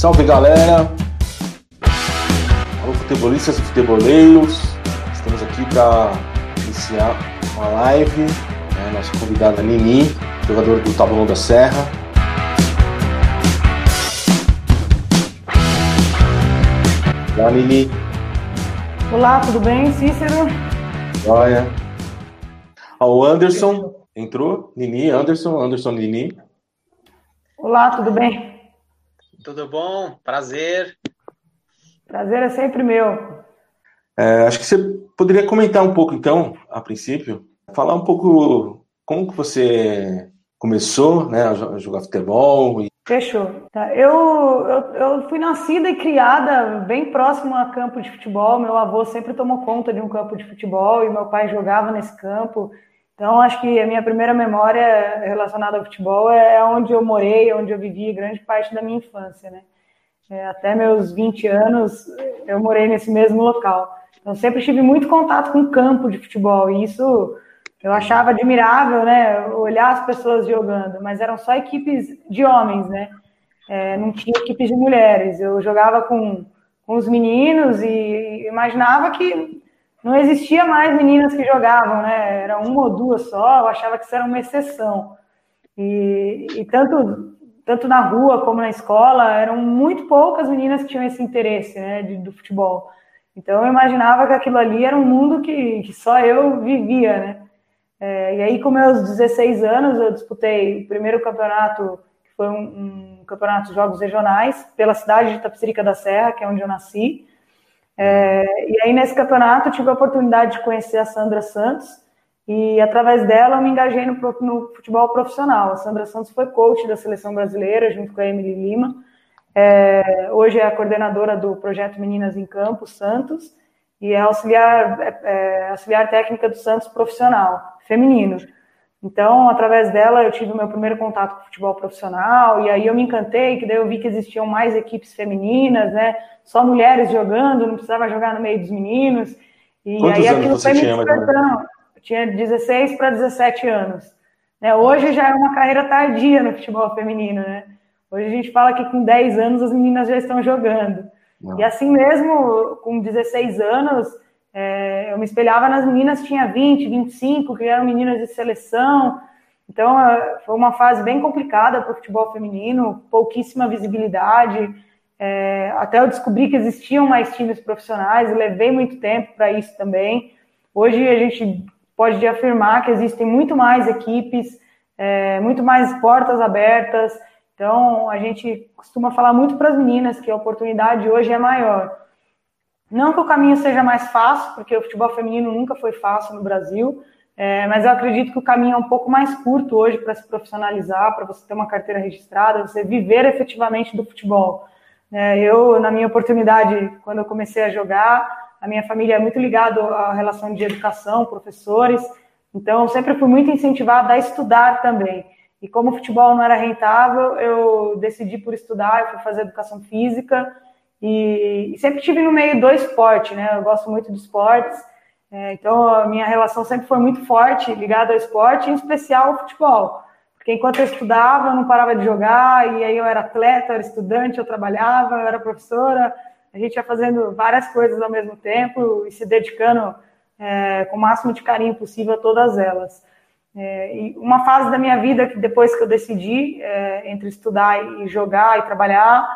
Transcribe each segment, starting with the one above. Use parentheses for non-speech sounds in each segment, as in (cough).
Salve galera! Alô futebolistas e futeboleiros, estamos aqui para iniciar uma live. Né? Nossa convidada Nini, jogador do Tablão da Serra. Olá Nini. Olá, tudo bem, Cícero? Olha. O Anderson entrou, Nini, Anderson, Anderson Nini. Olá, tudo bem? Tudo bom? Prazer. Prazer é sempre meu. É, acho que você poderia comentar um pouco, então, a princípio, falar um pouco como que você começou né, a jogar futebol. E... Fechou. Tá. Eu, eu, eu fui nascida e criada bem próximo a campo de futebol. Meu avô sempre tomou conta de um campo de futebol e meu pai jogava nesse campo. Então, acho que a minha primeira memória relacionada ao futebol é onde eu morei, onde eu vivi grande parte da minha infância, né? É, até meus 20 anos, eu morei nesse mesmo local. Então, sempre tive muito contato com o campo de futebol, e isso eu achava admirável, né? Olhar as pessoas jogando, mas eram só equipes de homens, né? É, não tinha equipes de mulheres. Eu jogava com, com os meninos e imaginava que não existia mais meninas que jogavam, né? Era uma ou duas só, eu achava que isso era uma exceção. E, e tanto, tanto na rua como na escola, eram muito poucas meninas que tinham esse interesse né, de, do futebol. Então eu imaginava que aquilo ali era um mundo que, que só eu vivia, né? É, e aí, com meus 16 anos, eu disputei o primeiro campeonato, que foi um, um campeonato de jogos regionais, pela cidade de Tapicerica da Serra, que é onde eu nasci. É, e aí, nesse campeonato, tive a oportunidade de conhecer a Sandra Santos, e através dela eu me engajei no, no futebol profissional. A Sandra Santos foi coach da seleção brasileira, junto com a Emily Lima. É, hoje é a coordenadora do projeto Meninas em Campo, Santos, e é auxiliar, é, é auxiliar técnica do Santos profissional, feminino. Então, através dela, eu tive o meu primeiro contato com o futebol profissional, e aí eu me encantei, que daí eu vi que existiam mais equipes femininas, né? Só mulheres jogando, não precisava jogar no meio dos meninos. E Quantos aí aquilo foi me despertando. Eu tinha 16 para 17 anos. Né? Hoje já é uma carreira tardia no futebol feminino, né? Hoje a gente fala que com 10 anos as meninas já estão jogando. Não. E assim mesmo, com 16 anos, é, eu me espelhava nas meninas que tinha 20, 25, que eram meninas de seleção. Então, é, foi uma fase bem complicada para o futebol feminino, pouquíssima visibilidade. É, até eu descobri que existiam mais times profissionais, levei muito tempo para isso também. Hoje a gente pode afirmar que existem muito mais equipes, é, muito mais portas abertas. Então, a gente costuma falar muito para as meninas que a oportunidade hoje é maior. Não que o caminho seja mais fácil, porque o futebol feminino nunca foi fácil no Brasil, é, mas eu acredito que o caminho é um pouco mais curto hoje para se profissionalizar, para você ter uma carteira registrada, você viver efetivamente do futebol. É, eu, na minha oportunidade, quando eu comecei a jogar, a minha família é muito ligada à relação de educação, professores, então sempre fui muito incentivada a estudar também. E como o futebol não era rentável, eu decidi por estudar, eu fui fazer educação física, e, e, sempre tive no meio do esporte, né? Eu gosto muito de esportes, é, então a minha relação sempre foi muito forte, ligada ao esporte, em especial ao futebol. Porque enquanto eu estudava, eu não parava de jogar, e aí eu era atleta, eu era estudante, eu trabalhava, eu era professora, a gente ia fazendo várias coisas ao mesmo tempo e se dedicando é, com o máximo de carinho possível a todas elas. É, e uma fase da minha vida que depois que eu decidi é, entre estudar e jogar e trabalhar,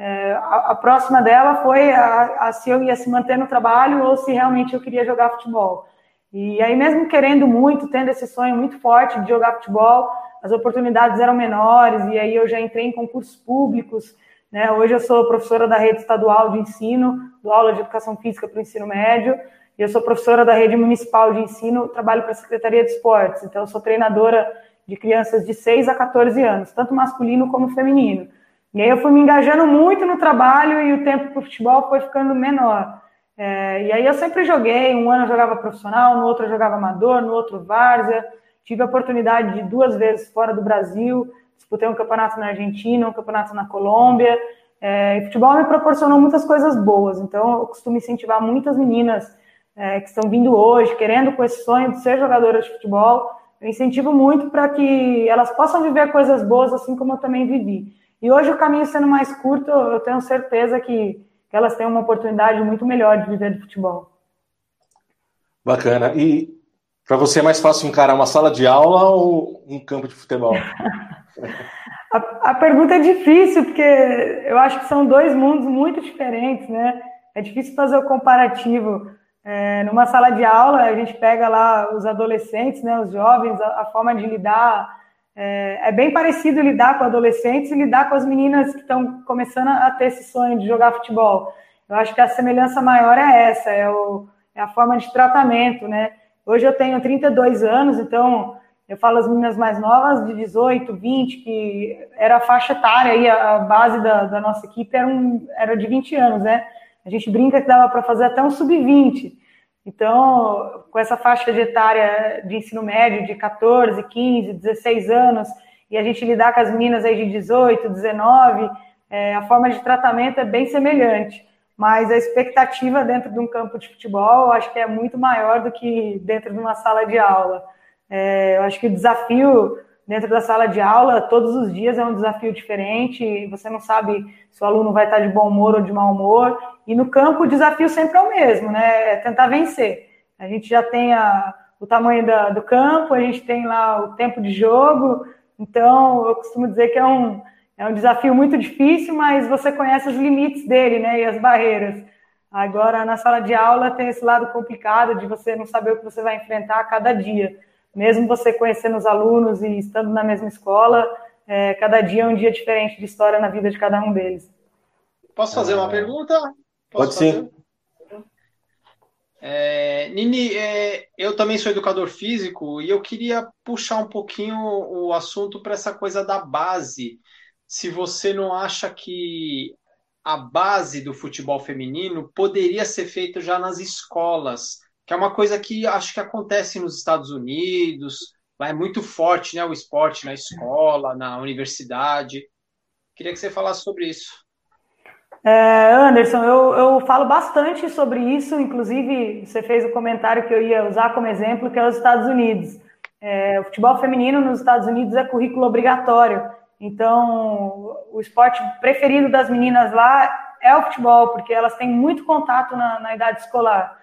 é, a, a, próxima dela foi a, a, se eu ia se manter no trabalho ou se realmente eu queria jogar futebol. E aí, mesmo querendo muito, tendo esse sonho muito forte de jogar futebol, as oportunidades eram menores, e aí eu já entrei em concursos públicos. Né? Hoje eu sou professora da rede estadual de ensino, dou aula de educação física para o ensino médio, e eu sou professora da rede municipal de ensino, trabalho para a Secretaria de Esportes. Então, eu sou treinadora de crianças de 6 a 14 anos, tanto masculino como feminino. E aí eu fui me engajando muito no trabalho e o tempo para o futebol foi ficando menor. É, e aí eu sempre joguei, um ano eu jogava profissional, no outro eu jogava amador, no outro várzea. Tive a oportunidade de duas vezes fora do Brasil, disputei um campeonato na Argentina, um campeonato na Colômbia. É, e futebol me proporcionou muitas coisas boas, então eu costumo incentivar muitas meninas é, que estão vindo hoje, querendo com esse sonho de ser jogadoras de futebol. Eu incentivo muito para que elas possam viver coisas boas assim como eu também vivi. E hoje o caminho sendo mais curto, eu tenho certeza que, que elas têm uma oportunidade muito melhor de viver de futebol. Bacana. E para você é mais fácil encarar uma sala de aula ou um campo de futebol? (laughs) a, a, pergunta é difícil, porque eu acho que são dois mundos muito diferentes, né? É difícil fazer o comparativo. É, numa sala de aula, a gente pega lá os adolescentes, né, os jovens, a, a forma de lidar. É, é, bem parecido lidar com adolescentes e lidar com as meninas que estão começando a ter esse sonho de jogar futebol. Eu acho que a semelhança maior é essa, é, o, é a forma de tratamento, né? Hoje eu tenho 32 anos, então eu falo as meninas mais novas, de 18, 20, que era a faixa etária aí, a base da, da nossa equipe era, um, era de 20 anos, né? A gente brinca que dava para fazer até um sub-20. Então, com essa faixa de etária de ensino médio de 14, 15, 16 anos, e a gente lidar com as meninas aí de 18, 19, é, a forma de tratamento é bem semelhante. Mas a expectativa dentro de um campo de futebol, eu acho que é muito maior do que dentro de uma sala de aula. É, eu acho que o desafio dentro da sala de aula, todos os dias é um desafio diferente, você não sabe se o aluno vai estar de bom humor ou de mau humor, e no campo o desafio sempre é o mesmo, né? É tentar vencer. A gente já tem a, o tamanho da, do campo, a gente tem lá o tempo de jogo, então eu costumo dizer que é um, é um desafio muito difícil, mas você conhece os limites dele, né? E as barreiras. Agora, na sala de aula, tem esse lado complicado de você não saber o que você vai enfrentar a cada dia mesmo você conhecendo os alunos e estando na mesma escola, é, cada dia é um dia diferente de história na vida de cada um deles. Posso fazer uma pergunta? Posso Pode fazer? sim. É, Nini, é, eu também sou educador físico e eu queria puxar um pouquinho o assunto para essa coisa da base. Se você não acha que a base do futebol feminino poderia ser feita já nas escolas, que é uma coisa que acho que acontece nos Estados Unidos, é muito forte né, o esporte na escola, na universidade. Queria que você falasse sobre isso. É, Anderson, eu, eu falo bastante sobre isso, inclusive você fez o comentário que eu ia usar como exemplo, que é os Estados Unidos. É, o futebol feminino nos Estados Unidos é currículo obrigatório, então o esporte preferido das meninas lá é o futebol, porque elas têm muito contato na, na idade escolar.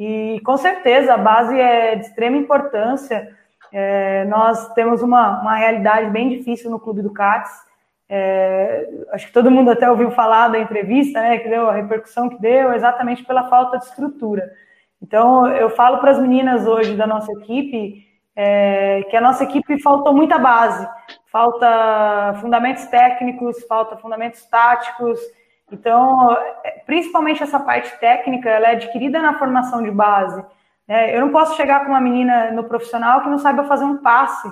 E com certeza a base é de extrema importância. É, nós temos uma, uma realidade bem difícil no Clube do CATS. É, acho que todo mundo até ouviu falar da entrevista, né, que deu a repercussão que deu, exatamente pela falta de estrutura. Então, eu falo para as meninas hoje da nossa equipe é, que a nossa equipe faltou muita base, falta fundamentos técnicos, falta fundamentos táticos, então, principalmente essa parte técnica, ela é adquirida na formação de base. É, eu não posso chegar com uma menina no profissional que não saiba fazer um passe.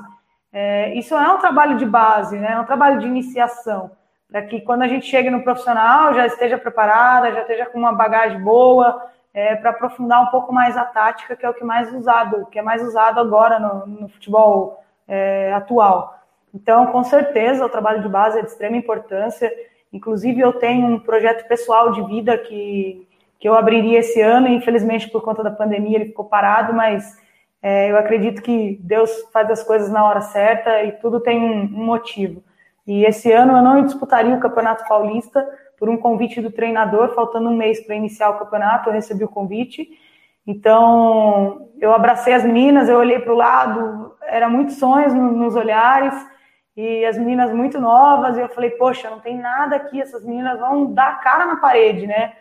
É, isso é um trabalho de base, né? é um trabalho de iniciação, para que quando a gente chegue no profissional já esteja preparada, já esteja com uma bagagem boa, é, para aprofundar um pouco mais a tática, que é o que mais usado, que é mais usado agora no, no futebol é, atual. Então, com certeza, o trabalho de base é de extrema importância. Inclusive, eu tenho um projeto pessoal de vida que, que eu abriria esse ano, e infelizmente, por conta da pandemia, ele ficou parado, mas é, eu acredito que Deus faz as coisas na hora certa e tudo tem um, um motivo. E esse ano eu não disputaria o Campeonato Paulista por um convite do treinador, faltando um mês para iniciar o campeonato, eu recebi o convite. Então, eu abracei as meninas, eu olhei para o lado, era muitos sonhos nos olhares, e as meninas muito novas, e eu falei, poxa, não tem nada aqui, essas meninas vão dar cara na parede, né?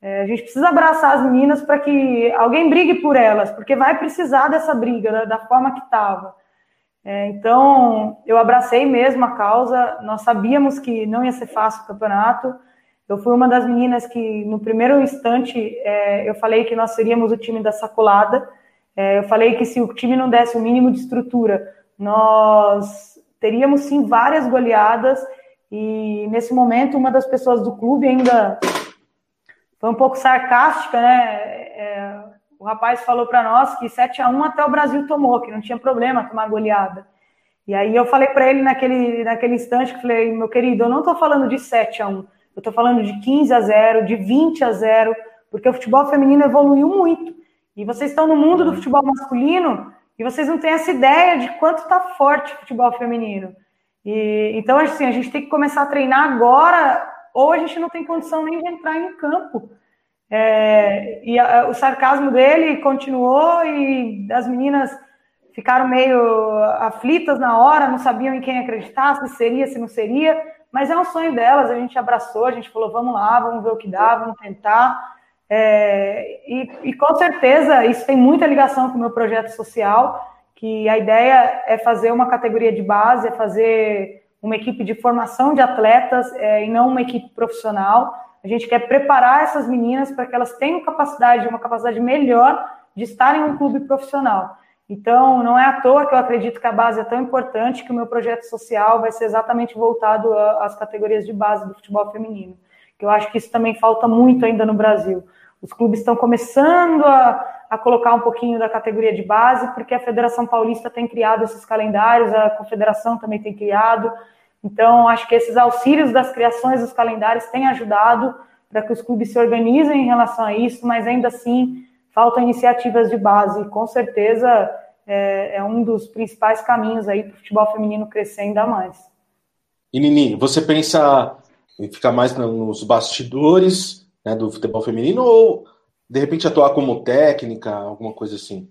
É, a gente precisa abraçar as meninas para que alguém brigue por elas, porque vai precisar dessa briga, da, da forma que estava. É, então, eu abracei mesmo a causa, nós sabíamos que não ia ser fácil o campeonato. Eu fui uma das meninas que, no primeiro instante, é, eu falei que nós seríamos o time da sacolada. É, eu falei que se o time não desse o mínimo de estrutura, nós teríamos sim várias goleadas e nesse momento uma das pessoas do clube ainda foi um pouco sarcástica, né? É, o rapaz falou para nós que 7 a 1 até o Brasil tomou, que não tinha problema tomar goleada. E aí eu falei para ele naquele, naquele instante que falei, meu querido, eu não estou falando de 7 a 1, eu estou falando de 15 a 0, de 20 a 0, porque o futebol feminino evoluiu muito. E vocês estão no mundo do futebol masculino, e vocês não têm essa ideia de quanto está forte o futebol feminino. E, então, assim, a gente tem que começar a treinar agora, ou a gente não tem condição nem de entrar em campo. É, e a, o sarcasmo dele continuou e as meninas ficaram meio aflitas na hora, não sabiam em quem acreditar, se seria, se não seria, mas é um sonho delas, a gente abraçou, a gente falou, vamos lá, vamos ver o que dá, vamos tentar. É, e, e, com certeza isso tem muita ligação com o meu projeto social, que a ideia é fazer uma categoria de base, é fazer uma equipe de formação de atletas é, e não uma equipe profissional. A gente quer preparar essas meninas para que elas tenham capacidade, uma capacidade melhor de estar em um clube profissional. Então, não é à toa que eu acredito que a base é tão importante que o meu projeto social vai ser exatamente voltado às categorias de base do futebol feminino. Que eu acho que isso também falta muito ainda no Brasil. Os clubes estão começando a, a colocar um pouquinho da categoria de base, porque a Federação Paulista tem criado esses calendários, a Confederação também tem criado. Então, acho que esses auxílios das criações dos calendários têm ajudado para que os clubes se organizem em relação a isso, mas ainda assim faltam iniciativas de base. Com certeza é, é um dos principais caminhos aí para o futebol feminino crescer ainda mais. E Nini, você pensa em ficar mais nos bastidores né, do futebol feminino ou de repente atuar como técnica, alguma coisa assim?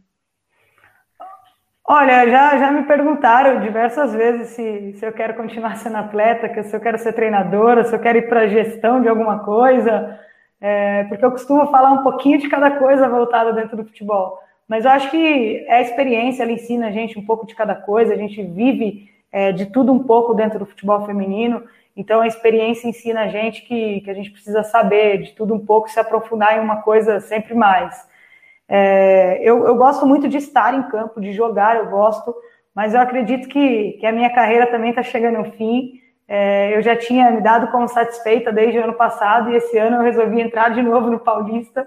Olha, já, já me perguntaram diversas vezes se, se eu quero continuar sendo atleta, se eu quero ser treinadora, se eu quero ir para a gestão de alguma coisa, é, porque eu costumo falar um pouquinho de cada coisa voltada dentro do futebol. Mas eu acho que é a experiência, ela ensina a gente um pouco de cada coisa, a gente vive é, de tudo um pouco dentro do futebol feminino. Então, a experiência ensina a gente que, que a gente precisa saber de tudo um pouco, se aprofundar em uma coisa sempre mais. É, eu, eu, gosto muito de estar em campo, de jogar, eu gosto, mas eu acredito que, que a minha carreira também está chegando ao fim. É, eu já tinha me dado como satisfeita desde o ano passado e esse ano eu resolvi entrar de novo no Paulista.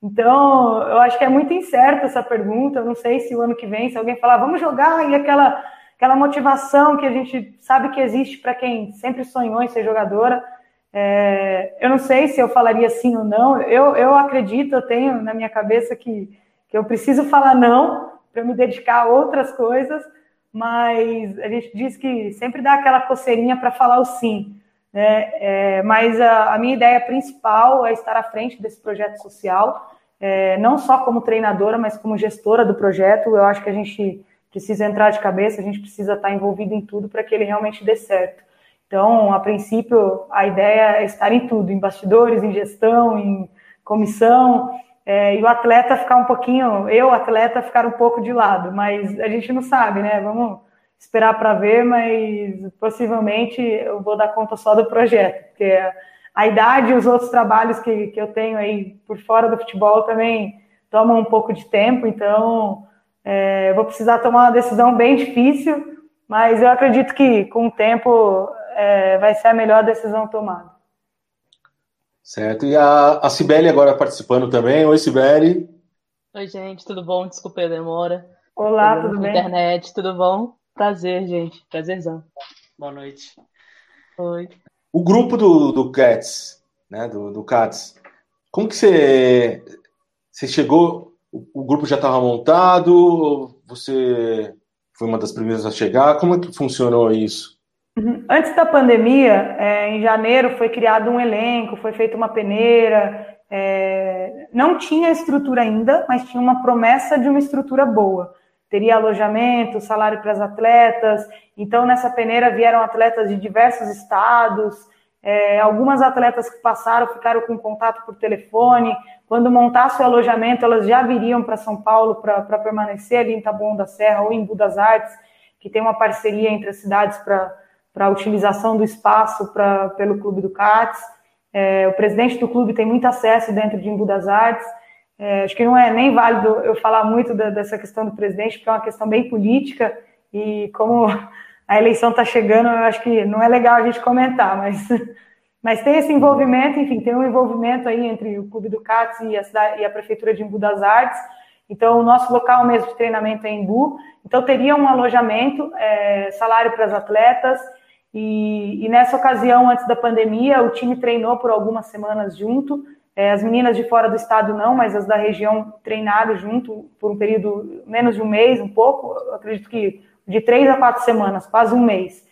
Então, eu acho que é muito incerta essa pergunta. Eu não sei se o ano que vem, se alguém falar, vamos jogar, e aquela aquela motivação que a gente sabe que existe para quem sempre sonhou em ser jogadora. É, eu não sei se eu falaria sim ou não. Eu, eu acredito, eu tenho na minha cabeça que, que eu preciso falar não para me dedicar a outras coisas, mas a gente diz que sempre dá aquela coceirinha para falar o sim. Né? É, mas a, a, minha ideia principal é estar à frente desse projeto social, é, não só como treinadora, mas como gestora do projeto. Eu acho que a gente precisa entrar de cabeça, a gente precisa estar envolvido em tudo para que ele realmente dê certo. Então, a princípio, a ideia é estar em tudo, em bastidores, em gestão, em comissão, é, e o atleta ficar um pouquinho, eu, atleta, ficar um pouco de lado, mas a gente não sabe, né? Vamos esperar para ver, mas possivelmente eu vou dar conta só do projeto, porque a idade e os outros trabalhos que, que eu tenho aí por fora do futebol também tomam um pouco de tempo, então é, vou precisar tomar uma decisão bem difícil, mas eu acredito que com o tempo é, vai ser a melhor decisão tomada. Certo. E a, a Cibele agora participando também. Oi, Cibele. Oi, gente, tudo bom? Desculpa a demora. Olá, tudo bem? Internet, tudo bom? Prazer, gente. Prazerzão. Boa noite. Oi. O grupo do, do Cats, né, do, do Cats, como que você, você chegou o, grupo já estava montado? Você foi uma das primeiras a chegar? Como é que funcionou isso? Uhum. Antes da pandemia, é, em janeiro, foi criado um elenco, foi feita uma peneira. É, não tinha estrutura ainda, mas tinha uma promessa de uma estrutura boa. Teria alojamento, salário para as atletas. Então, nessa peneira vieram atletas de diversos estados. É, algumas atletas que passaram ficaram com contato por telefone, quando montasse o alojamento, elas já viriam para São Paulo para permanecer ali em Taboão da Serra ou em Budas Artes, que tem uma parceria entre as cidades para a utilização do espaço pra, pelo Clube do CATS. É, o presidente do clube tem muito acesso dentro de Embu das Artes. É, acho que não é nem válido eu falar muito da, dessa questão do presidente, porque é uma questão bem política e como a eleição está chegando, eu acho que não é legal a gente comentar, mas (laughs) mas tem esse envolvimento, enfim, tem um envolvimento aí entre o Clube do CATS e a, cidade, e a Prefeitura de Embu das Artes. Então, o nosso local mesmo de treinamento é em Embu. Então, teria um alojamento, é, salário para as atletas. E, e, nessa ocasião, antes da pandemia, o time treinou por algumas semanas junto. É, as meninas de fora do estado não, mas as da região treinaram junto por um período menos de um mês, um pouco, acredito que de três a quatro semanas, quase um mês.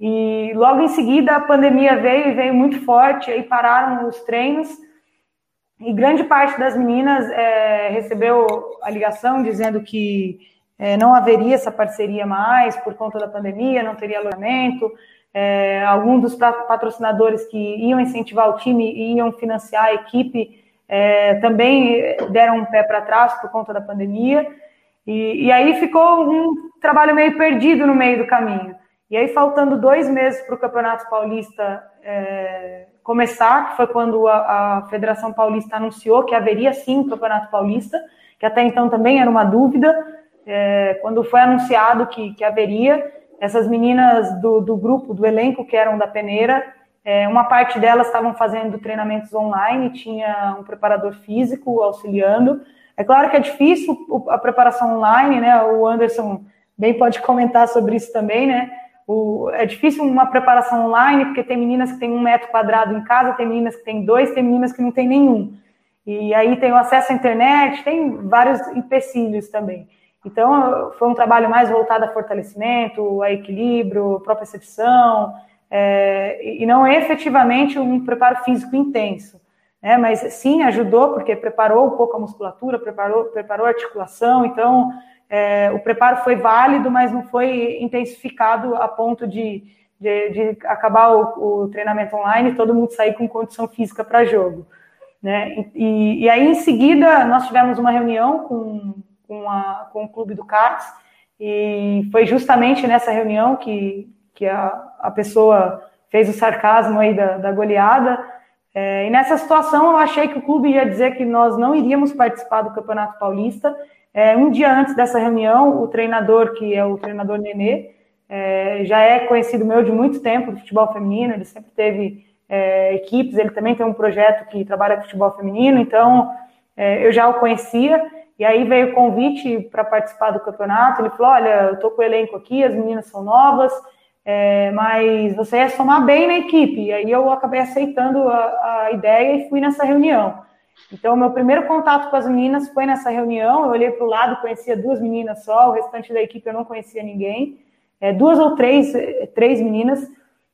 E logo em seguida a pandemia veio e veio muito forte, aí pararam os treinos. E grande parte das meninas é, recebeu a ligação dizendo que é, não haveria essa parceria mais por conta da pandemia, não teria alojamento. É, alguns dos patrocinadores que iam incentivar o time e iam financiar a equipe é, também deram um pé para trás por conta da pandemia. E, e, aí ficou um trabalho meio perdido no meio do caminho. E aí, faltando dois meses para o Campeonato Paulista é, começar, que foi quando a, a, Federação Paulista anunciou que haveria sim o Campeonato Paulista, que até então também era uma dúvida, é, quando foi anunciado que, que haveria, essas meninas do, do, grupo, do elenco que eram da peneira, é, uma parte delas estavam fazendo treinamentos online, tinha um preparador físico auxiliando. É claro que é difícil a preparação online, né? O Anderson bem pode comentar sobre isso também, né? O, é difícil uma preparação online, porque tem meninas que têm um metro quadrado em casa, tem meninas que têm dois, tem meninas que não têm nenhum. E aí tem o acesso à internet, tem vários empecilhos também. Então, foi um trabalho mais voltado a fortalecimento, a equilíbrio, propriocepção, é, e não efetivamente um preparo físico intenso. Né? Mas sim, ajudou, porque preparou um pouco a musculatura, preparou, preparou a articulação, então é, o preparo foi válido, mas não foi intensificado a ponto de, de, de acabar o, o, treinamento online e todo mundo sair com condição física para jogo. Né? E, e, aí, em seguida, nós tivemos uma reunião com, com, a, com o clube do CARTS, e foi justamente nessa reunião que, que a, a pessoa fez o sarcasmo aí da, da goleada. É, e nessa situação eu achei que o clube ia dizer que nós não iríamos participar do Campeonato Paulista. É, um dia antes dessa reunião, o treinador, que é o treinador Nenê, é, já é conhecido meu de muito tempo do futebol feminino, ele sempre teve é, equipes, ele também tem um projeto que trabalha com futebol feminino, então é, eu já o conhecia. E aí veio o convite para participar do campeonato. Ele falou: Olha, eu estou com o elenco aqui, as meninas são novas, é, mas você ia somar bem na equipe. E aí eu acabei aceitando a, a ideia e fui nessa reunião. Então, meu primeiro contato com as meninas foi nessa reunião. Eu olhei para o lado, conhecia duas meninas só, o restante da equipe eu não conhecia ninguém. É, duas ou três, três meninas.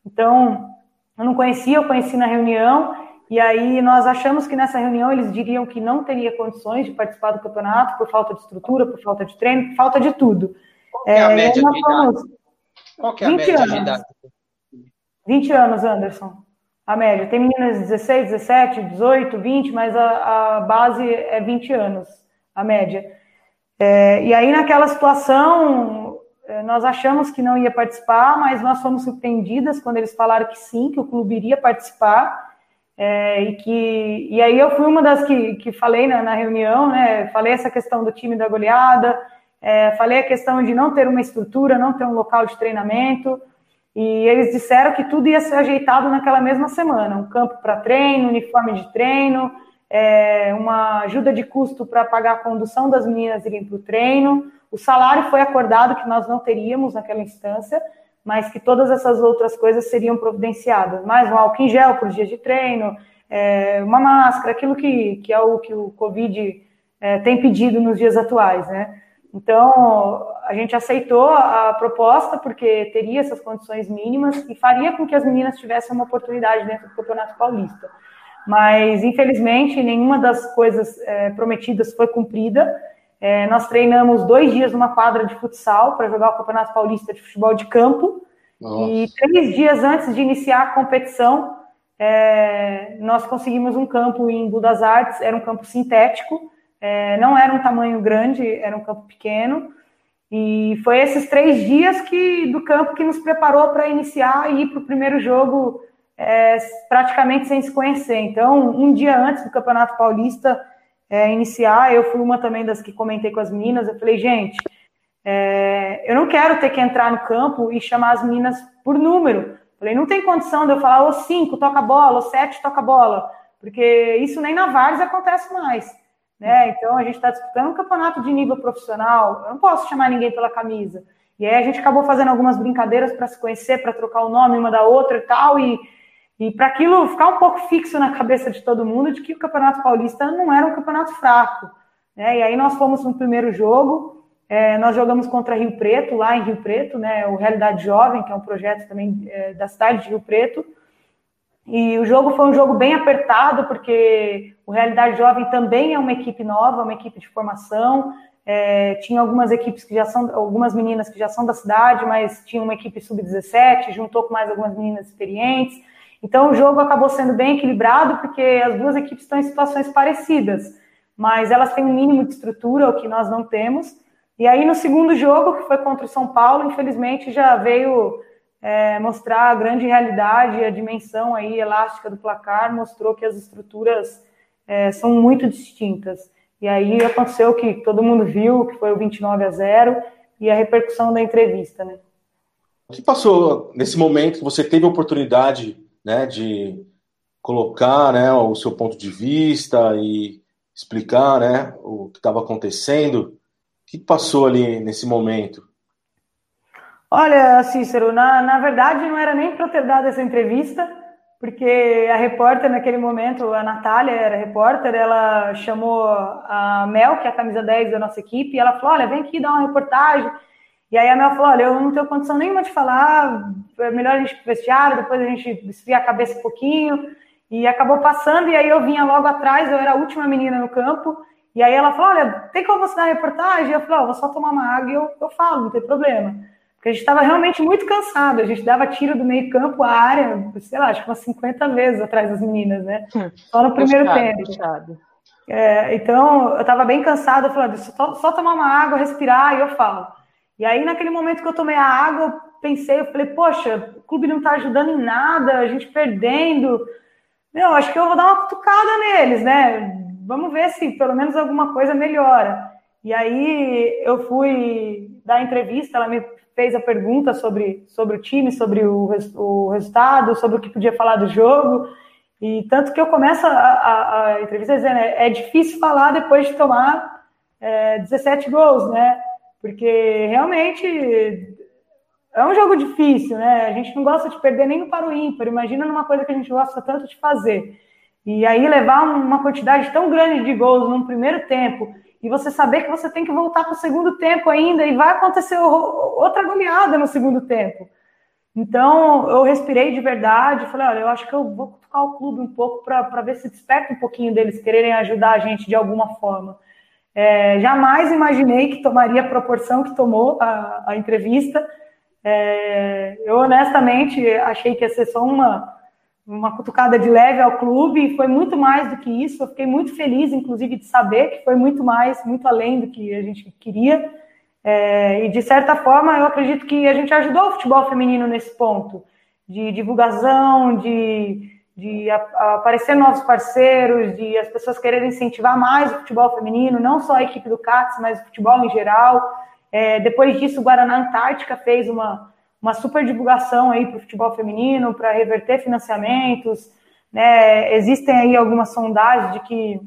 Então, eu não conhecia, eu conheci na reunião. E aí nós achamos que nessa reunião eles diriam que não teria condições de participar do campeonato por falta de estrutura, por falta de treino, por falta de tudo. Qual é a é, média de idade? Qual é a média anos. de idade? 20 anos, Anderson. A média. Tem meninas de 16, 17, 18, 20, mas a, a base é 20 anos, a média. É, e aí, naquela situação, é, nós achamos que não ia participar, mas nós fomos surpreendidas quando eles falaram que sim, que o clube iria participar. É, e que e aí eu fui uma das que, que falei na, na reunião, né? Falei essa questão do time da goleada, é, falei a questão de não ter uma estrutura, não ter um local de treinamento. E eles disseram que tudo ia ser ajeitado naquela mesma semana: um campo para treino, uniforme de treino, é, uma ajuda de custo para pagar a condução das meninas irem para o treino. O salário foi acordado que nós não teríamos naquela instância, mas que todas essas outras coisas seriam providenciadas. Mais um álcool em gel por dia de treino, é, uma máscara, aquilo que, que é o que o Covid é, tem pedido nos dias atuais, né? Então, a gente aceitou a proposta porque teria essas condições mínimas e faria com que as meninas tivessem uma oportunidade dentro do Campeonato Paulista. Mas, infelizmente, nenhuma das coisas é, prometidas foi cumprida. É, nós treinamos dois dias numa quadra de futsal para jogar o Campeonato Paulista de Futebol de Campo. Nossa. E três dias antes de iniciar a competição, é, nós conseguimos um campo em Budas Artes, era um campo sintético, é, não era um tamanho grande, era um campo pequeno. E foi esses três dias que do campo que nos preparou para iniciar e ir para o primeiro jogo é, praticamente sem se conhecer. Então, um dia antes do Campeonato Paulista, é, iniciar, eu fui uma também das que comentei com as meninas, eu falei, gente, é, eu não quero ter que entrar no campo e chamar as meninas por número. Falei, não tem condição de eu falar, ô cinco, toca bola, ô sete, toca bola, porque isso nem na Vares acontece mais. Né? Então, a gente está disputando um campeonato de nível profissional, eu não posso chamar ninguém pela camisa. E aí a gente acabou fazendo algumas brincadeiras para se conhecer, para trocar o nome uma da outra e tal, e e para aquilo ficar um pouco fixo na cabeça de todo mundo de que o Campeonato Paulista não era um campeonato fraco. Né? E aí nós fomos no primeiro jogo, É, nós jogamos contra Rio Preto, lá em Rio Preto, né, o Realidade Jovem, que é um projeto também é, da cidade de Rio Preto. E o jogo foi um jogo bem apertado, porque o Realidade Jovem também é uma equipe nova, uma equipe de formação. É, tinha algumas equipes que já são, algumas meninas que já são da cidade, mas tinha uma equipe sub-17, juntou com mais algumas meninas experientes. Então o jogo acabou sendo bem equilibrado, porque as duas equipes estão em situações parecidas, mas elas têm um mínimo de estrutura, o que nós não temos. E aí no segundo jogo, que foi contra o São Paulo, infelizmente já veio é, mostrar a grande realidade, a dimensão aí elástica do placar, mostrou que as estruturas é, são muito distintas. E aí aconteceu que todo mundo viu, que foi o 29 a 0 e a repercussão da entrevista, né? O que passou nesse momento que você teve a oportunidade né, de colocar né, o seu ponto de vista e explicar né, o que estava acontecendo? O que passou ali nesse momento? Olha, Cícero, na, na verdade não era nem para ter dado essa entrevista, porque a repórter naquele momento, a Natália era repórter, ela chamou a Mel, que é a camisa 10 da nossa equipe, e ela falou: Olha, vem aqui dar uma reportagem. E aí a Mel falou: Olha, eu não tenho condição nenhuma de falar, é melhor a gente ir vestiário, depois a gente esfriar a cabeça um pouquinho. E acabou passando, e aí eu vinha logo atrás, eu era a última menina no campo, e aí ela falou: Olha, tem como você dar reportagem? Eu falei: oh, Vou só tomar uma água e eu, eu falo, não tem problema. Porque a gente estava realmente muito cansado. A gente dava tiro do meio campo à área, sei lá, acho que umas 50 vezes atrás das meninas, né? Hum. Só no primeiro puxado, tempo. Puxado. É, então, eu estava bem cansada. Eu falei, só, só tomar uma água, respirar, e eu falo. E aí, naquele momento que eu tomei a água, eu pensei, eu falei, poxa, o clube não está ajudando em nada, a gente perdendo. Meu, acho que eu vou dar uma cutucada neles, né? Vamos ver se pelo menos alguma coisa melhora. E aí eu fui dar entrevista, ela me fez a pergunta sobre, sobre o time, sobre o, o resultado, sobre o que podia falar do jogo. E tanto que eu começo a, a, a entrevista dizendo, é, é, difícil falar depois de tomar é, 17 gols, né? Porque realmente é um jogo difícil, né? A gente não gosta de perder nem no para o ímpar. Imagina numa coisa que a gente gosta tanto de fazer. E aí levar uma quantidade tão grande de gols num primeiro tempo e você saber que você tem que voltar para o segundo tempo ainda e vai acontecer outra goleada no segundo tempo. Então eu respirei de verdade, falei, olha, eu acho que eu vou tocar o clube um pouco para ver se desperta um pouquinho deles quererem ajudar a gente de alguma forma. É, jamais imaginei que tomaria a proporção que tomou a, a entrevista. É, eu honestamente achei que ia ser só uma uma cutucada de leve ao clube e foi muito mais do que isso. Eu fiquei muito feliz, inclusive, de saber que foi muito mais, muito além do que a gente queria. É, e de certa forma, eu acredito que a gente ajudou o futebol feminino nesse ponto de divulgação, de, de aparecer novos parceiros, de as pessoas quererem incentivar mais o futebol feminino, não só a equipe do CATS, mas o futebol em geral. É, depois disso, o Guaraná Antártica fez uma, uma super divulgação aí para o futebol feminino, para reverter financiamentos. Né? Existem aí algumas sondagens de que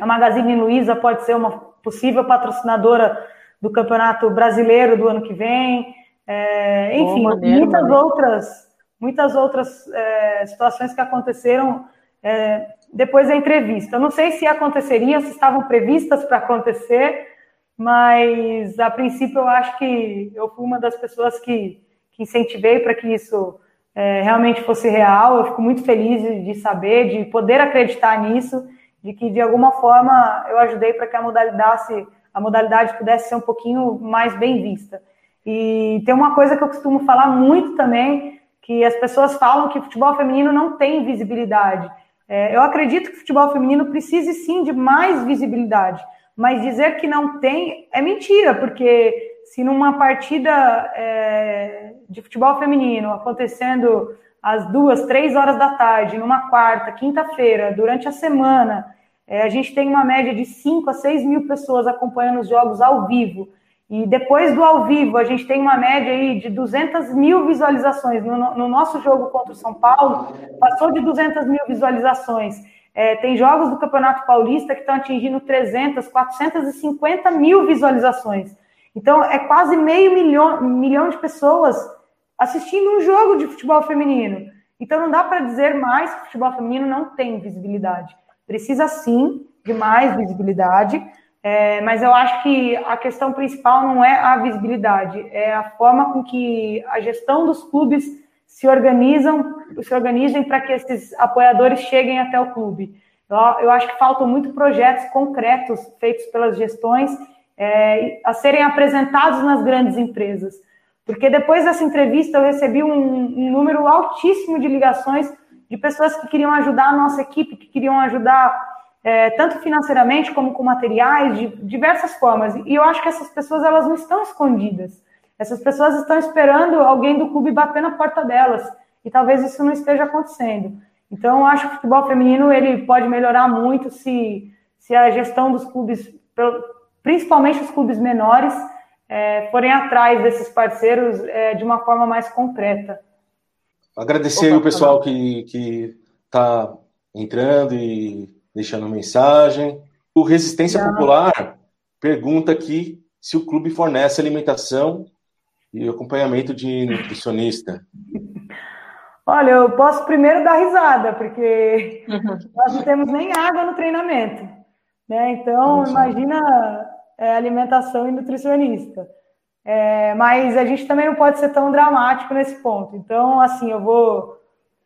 a Magazine Luiza pode ser uma possível patrocinadora do Campeonato Brasileiro do ano que vem. É, enfim, maneiro, muitas maneiro. outras, muitas outras é, situações que aconteceram é, depois da entrevista. Eu não sei se aconteceriam, se estavam previstas para acontecer, mas a princípio eu acho que eu fui uma das pessoas que que incentivei para que isso é, realmente fosse real. Eu fico muito feliz de, saber, de poder acreditar nisso, de que de alguma forma eu ajudei para que a modalidade, a modalidade pudesse ser um pouquinho mais bem vista. E tem uma coisa que eu costumo falar muito também, que as pessoas falam que futebol feminino não tem visibilidade. É, eu acredito que futebol feminino precise sim de mais visibilidade, mas dizer que não tem é mentira, porque se numa partida é, de futebol feminino acontecendo às duas, três horas da tarde, numa quarta, quinta-feira, durante a semana, é, a gente tem uma média de 5 a 6 mil pessoas acompanhando os jogos ao vivo. E depois do ao vivo, a gente tem uma média aí de 200 mil visualizações. No, no nosso jogo contra o São Paulo, passou de 200 mil visualizações. É, tem jogos do Campeonato Paulista que estão atingindo 300, 450 mil visualizações. Então, é quase meio milhão, milhão de pessoas assistindo um jogo de futebol feminino. Então, não dá para dizer mais que o futebol feminino não tem visibilidade. Precisa sim de mais visibilidade. É, mas eu acho que a questão principal não é a visibilidade, é a forma com que a gestão dos clubes se organizam, se organizem para que esses apoiadores cheguem até o clube. Eu, acho que faltam muito projetos concretos feitos pelas gestões é, a serem apresentados nas grandes empresas. Porque depois dessa entrevista eu recebi um, um número altíssimo de ligações de pessoas que queriam ajudar a nossa equipe, que queriam ajudar é, tanto financeiramente como com materiais, de diversas formas. E eu acho que essas pessoas elas não estão escondidas. Essas pessoas estão esperando alguém do clube bater na porta delas. E talvez isso não esteja acontecendo. Então, eu acho que o futebol feminino ele pode melhorar muito se, se a gestão dos clubes, principalmente os clubes menores, é, forem atrás desses parceiros é, de uma forma mais concreta. Agradecer Opa, o pessoal que está entrando e deixando mensagem. O Resistência Não. Popular pergunta aqui se o clube fornece alimentação e acompanhamento de nutricionista. (laughs) Olha, eu posso primeiro dar risada, porque uhum. nós não temos nem água no treinamento. Né? Então, Nossa. imagina é, alimentação e nutricionista. É, mas a gente também não pode ser tão dramático nesse ponto. Então, assim, eu vou,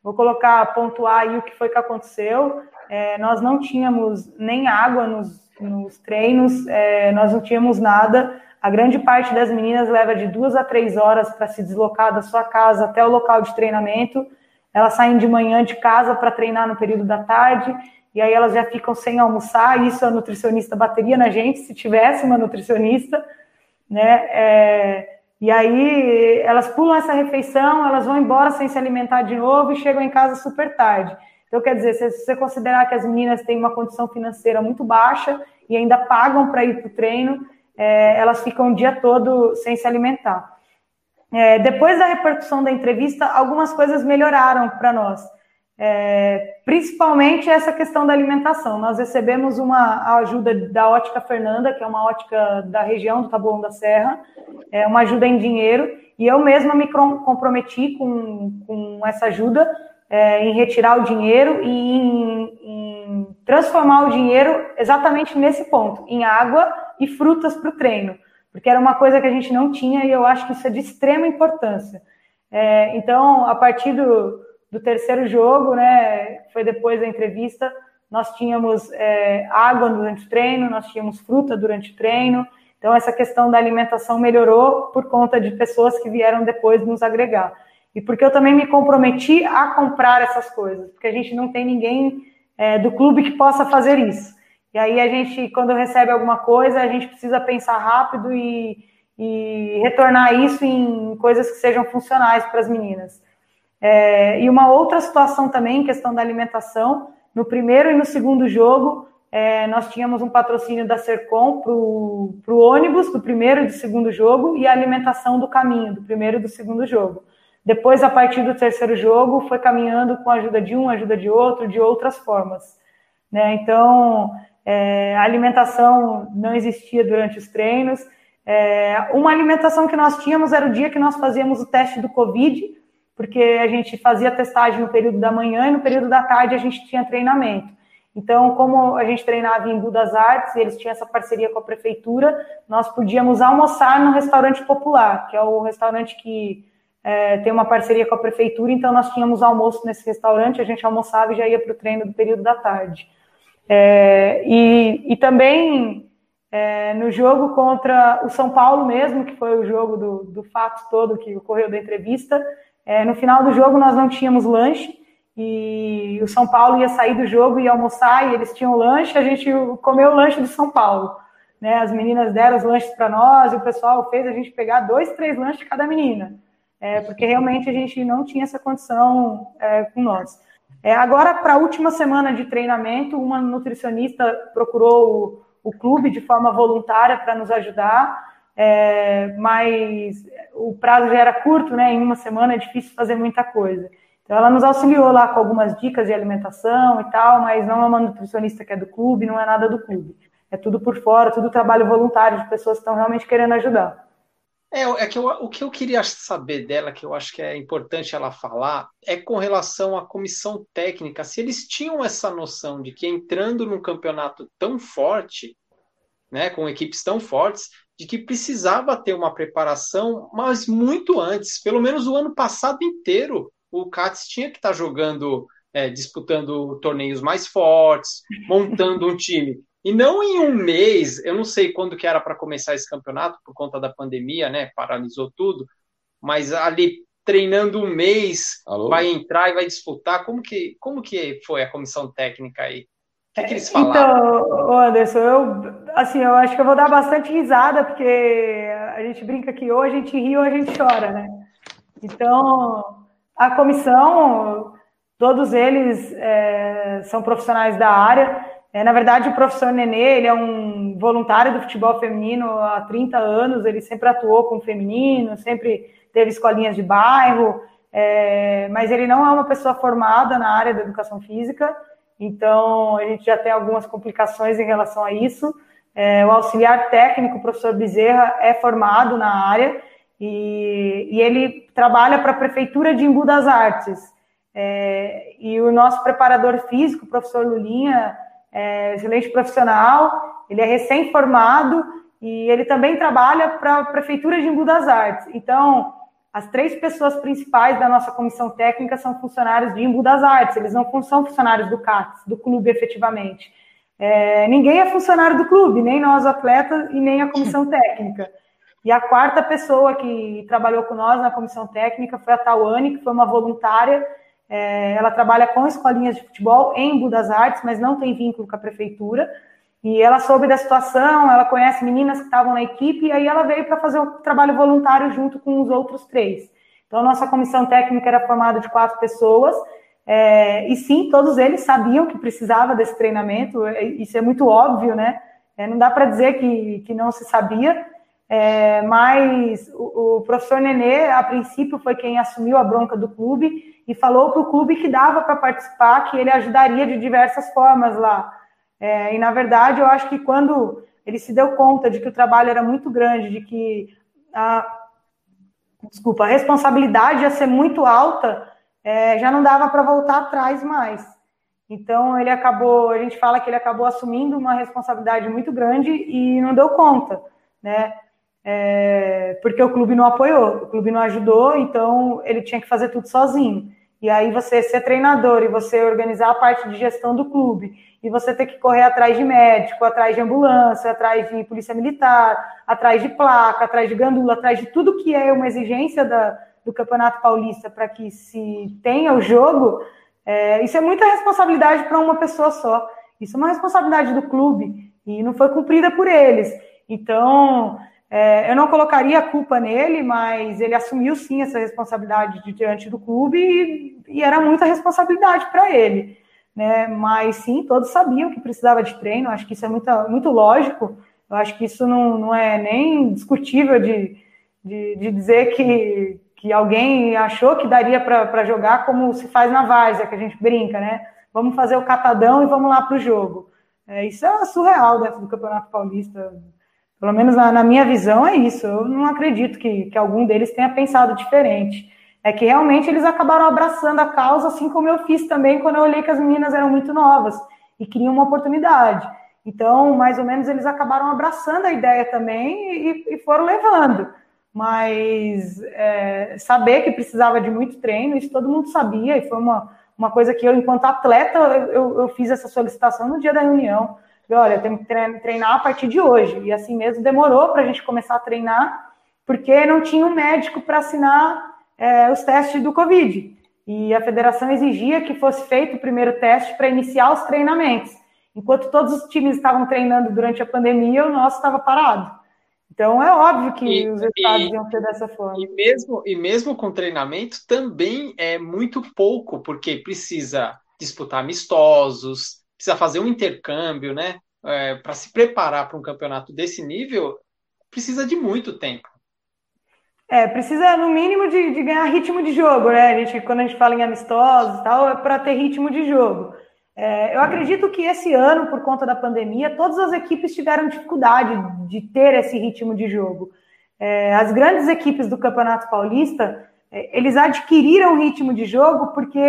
vou colocar, pontuar aí o que foi que aconteceu. É, nós não tínhamos nem água nos, nos treinos, é, nós não tínhamos nada. A grande parte das meninas leva de duas a três horas para se deslocar da sua casa até o local de treinamento. Elas saem de manhã de casa para treinar no período da tarde, e aí elas já ficam sem almoçar. Isso a nutricionista bateria na gente, se tivesse uma nutricionista, né? É, e aí elas pulam essa refeição, elas vão embora sem se alimentar de novo e chegam em casa super tarde. Então, quer dizer, se você considerar que as meninas têm uma condição financeira muito baixa e ainda pagam para ir para o treino, é, elas ficam o dia todo sem se alimentar. É, depois da repercussão da entrevista, algumas coisas melhoraram para nós, é, principalmente essa questão da alimentação. Nós recebemos uma ajuda da Ótica Fernanda, que é uma ótica da região do Taboão da Serra, é uma ajuda em dinheiro, e eu mesma me comprometi com, com essa ajuda é, em retirar o dinheiro e em, em, transformar o dinheiro exatamente nesse ponto, em água e frutas para o treino, porque era uma coisa que a gente não tinha e eu acho que isso é de extrema importância. É, então, a partir do, do, terceiro jogo, né, foi depois da entrevista, nós tínhamos é, água durante o treino, nós tínhamos fruta durante o treino, então essa questão da alimentação melhorou por conta de pessoas que vieram depois nos agregar e porque eu também me comprometi a comprar essas coisas, porque a gente não tem ninguém é, do clube que possa fazer isso. E aí a gente, quando recebe alguma coisa, a gente precisa pensar rápido e, e retornar isso em coisas que sejam funcionais para as meninas. É, e uma outra situação também, questão da alimentação, no primeiro e no segundo jogo, é, nós tínhamos um patrocínio da Sercom para o ônibus do primeiro e do segundo jogo e a alimentação do caminho, do primeiro e do segundo jogo. Depois, a partir do terceiro jogo, foi caminhando com a ajuda de um, ajuda de outro, de outras formas. Né? Então, é, a alimentação não existia durante os treinos. É, uma alimentação que nós tínhamos era o dia que nós fazíamos o teste do Covid, porque a gente fazia testagem no período da manhã e no período da tarde a gente tinha treinamento. Então, como a gente treinava em Budas Artes e eles tinham essa parceria com a prefeitura, nós podíamos almoçar no restaurante popular, que é o restaurante que é, tem uma parceria com a prefeitura, então nós tínhamos almoço nesse restaurante, a gente almoçava e já ia para o treino do período da tarde. É, e, e também é, no jogo contra o São Paulo mesmo, que foi o jogo do, do fato todo que ocorreu da entrevista, é, no final do jogo nós não tínhamos lanche, e o São Paulo ia sair do jogo e almoçar, e eles tinham lanche, a gente comeu o lanche do São Paulo. Né, as meninas deram os lanches para nós, e o pessoal fez a gente pegar dois, três lanches de cada menina é, porque realmente a gente não tinha essa condição é, com nós. É, agora, para a última semana de treinamento, uma nutricionista procurou o, o clube de forma voluntária para nos ajudar, é, mas o prazo já era curto, né? Em uma semana é difícil fazer muita coisa. Então, ela nos auxiliou lá com algumas dicas de alimentação e tal, mas não é uma nutricionista que é do clube, não é nada do clube. É tudo por fora, tudo trabalho voluntário de pessoas que estão realmente querendo ajudar. É, é que eu, o que eu queria saber dela, que eu acho que é importante ela falar, é com relação à comissão técnica, se eles tinham essa noção de que entrando num campeonato tão forte, né, com equipes tão fortes, de que precisava ter uma preparação, mas muito antes, pelo menos o ano passado inteiro, o Cats tinha que estar tá jogando, é, disputando torneios mais fortes, montando um time. E não em um mês, eu não sei quando que era para começar esse campeonato, por conta da pandemia, né? Paralisou tudo, mas ali treinando um mês, Alô? vai entrar e vai disputar. Como que, como que foi a comissão técnica aí? Que, que eles falaram? Então, Anderson, eu, assim, eu acho que eu vou dar bastante risada, porque a gente brinca que ou a gente ri ou a gente chora, né? Então, a comissão, todos eles é, são profissionais da área. É, na verdade, o professor Nenê, ele é um voluntário do futebol feminino há 30 anos, ele sempre atuou com o feminino, sempre teve escolinhas de bairro, é, mas ele não é uma pessoa formada na área da educação física, então a gente já tem algumas complicações em relação a isso. É, o auxiliar técnico, o professor Bezerra, é formado na área e, e ele trabalha para a Prefeitura de Embu das Artes. É, e o nosso preparador físico, o professor Lulinha, é excelente profissional, ele é recém-formado e ele também trabalha para a Prefeitura de Embu das Artes. Então, as três pessoas principais da nossa comissão técnica são funcionários de Embu das Artes, eles não são funcionários do CATS, do clube efetivamente. É, ninguém é funcionário do clube, nem nós atletas e nem a comissão (laughs) técnica. E a quarta pessoa que trabalhou com nós na comissão técnica foi a Tawane, que foi uma voluntária. É, ela trabalha com escolinhas de futebol em Embu das Artes, mas não tem vínculo com a prefeitura. E ela soube da situação, ela conhece meninas que estavam na equipe, e aí ela veio para fazer um trabalho voluntário junto com os outros três. Então, a nossa comissão técnica era formada de quatro pessoas, é, e sim, todos eles sabiam que precisava desse treinamento, é, isso é muito óbvio, né? É, não dá para dizer que, que não se sabia, é, mas o, o, professor Nenê, a princípio, foi quem assumiu a bronca do clube e falou para o clube que dava para participar, que ele ajudaria de diversas formas lá. É, e, na verdade, eu acho que quando ele se deu conta de que o trabalho era muito grande, de que a, desculpa, a responsabilidade ia ser muito alta, é, já não dava para voltar atrás mais. Então, ele acabou, a gente fala que ele acabou assumindo uma responsabilidade muito grande e não deu conta, né? É, porque o clube não apoiou, o clube não ajudou, então ele tinha que fazer tudo sozinho. E aí você ser treinador e você organizar a parte de gestão do clube e você ter que correr atrás de médico, atrás de ambulância, atrás de polícia militar, atrás de placa, atrás de gandula, atrás de tudo que é uma exigência da, do Campeonato Paulista para que se tenha o jogo, é, isso é muita responsabilidade para uma pessoa só. Isso é uma responsabilidade do clube e não foi cumprida por eles. Então, é, eu não colocaria a culpa nele, mas ele assumiu sim essa responsabilidade diante do clube e, e era muita responsabilidade para ele. Né? Mas sim, todos sabiam que precisava de treino, acho que isso é muito, muito lógico, eu acho que isso não, não é nem discutível de, de, de dizer que, que alguém achou que daria para jogar como se faz na Várzea, que a gente brinca, né? Vamos fazer o catadão e vamos lá para o jogo. É, isso é surreal dentro do Campeonato Paulista pelo menos na, na, minha visão é isso. Eu não acredito que, que algum deles tenha pensado diferente. É que realmente eles acabaram abraçando a causa, assim como eu fiz também quando eu olhei que as meninas eram muito novas e queriam uma oportunidade. Então, mais ou menos, eles acabaram abraçando a ideia também e, e foram levando. Mas é, saber que precisava de muito treino, isso todo mundo sabia, e foi uma, uma coisa que eu, enquanto atleta, eu, eu fiz essa solicitação no dia da reunião olha, eu tenho que treinar a partir de hoje. E assim mesmo demorou para a gente começar a treinar, porque não tinha um médico para assinar é, os testes do Covid. E a federação exigia que fosse feito o primeiro teste para iniciar os treinamentos. Enquanto todos os times estavam treinando durante a pandemia, o nosso estava parado. Então é óbvio que e, os resultados e, iam ser dessa forma. E mesmo, e mesmo com treinamento também é muito pouco, porque precisa disputar amistosos, precisa fazer um intercâmbio, né? É, para se preparar para um campeonato desse nível, precisa de muito tempo. É, precisa no mínimo de, de, ganhar ritmo de jogo, né? A gente, quando a gente fala em amistosos e tal, é para ter ritmo de jogo. É, eu acredito que esse ano, por conta da pandemia, todas as equipes tiveram dificuldade de ter esse ritmo de jogo. É, as grandes equipes do Campeonato Paulista, é, eles adquiriram ritmo de jogo porque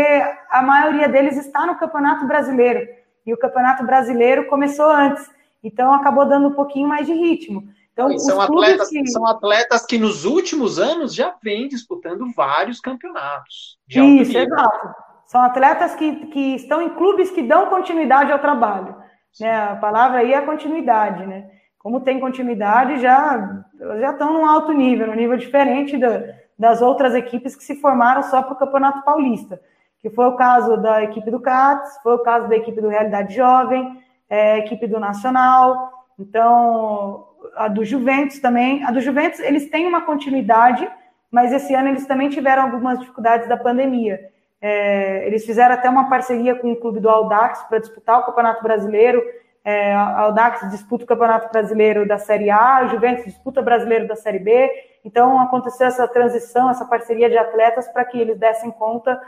a maioria deles está no Campeonato Brasileiro e o Campeonato Brasileiro começou antes. então acabou dando um pouquinho mais de ritmo. Então, são, atletas, que... são atletas que nos últimos anos já vêm disputando vários campeonatos. Isso, exato. São atletas que, que estão em clubes que dão continuidade ao trabalho. Né? A palavra aí é continuidade, né? Como tem continuidade, já, já estão num alto nível, num nível diferente da, das outras equipes que se formaram só para o Campeonato Paulista, que foi o caso da equipe do CATS, foi o caso da equipe do Realidade Jovem, é, equipe do Nacional, então a do Juventus também. A do Juventus, eles têm uma continuidade, mas esse ano eles também tiveram algumas dificuldades da pandemia. É, eles fizeram até uma parceria com o clube do Aldax para disputar o Campeonato Brasileiro. É, Aldax disputa o Campeonato Brasileiro da Série A, o Juventus disputa o Brasileiro da Série B. Então aconteceu essa transição, essa parceria de atletas para que eles dessem conta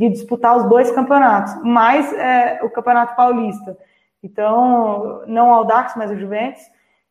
de disputar os dois campeonatos, mais é, o Campeonato Paulista. Então, não o Aldax, mas o Juventus.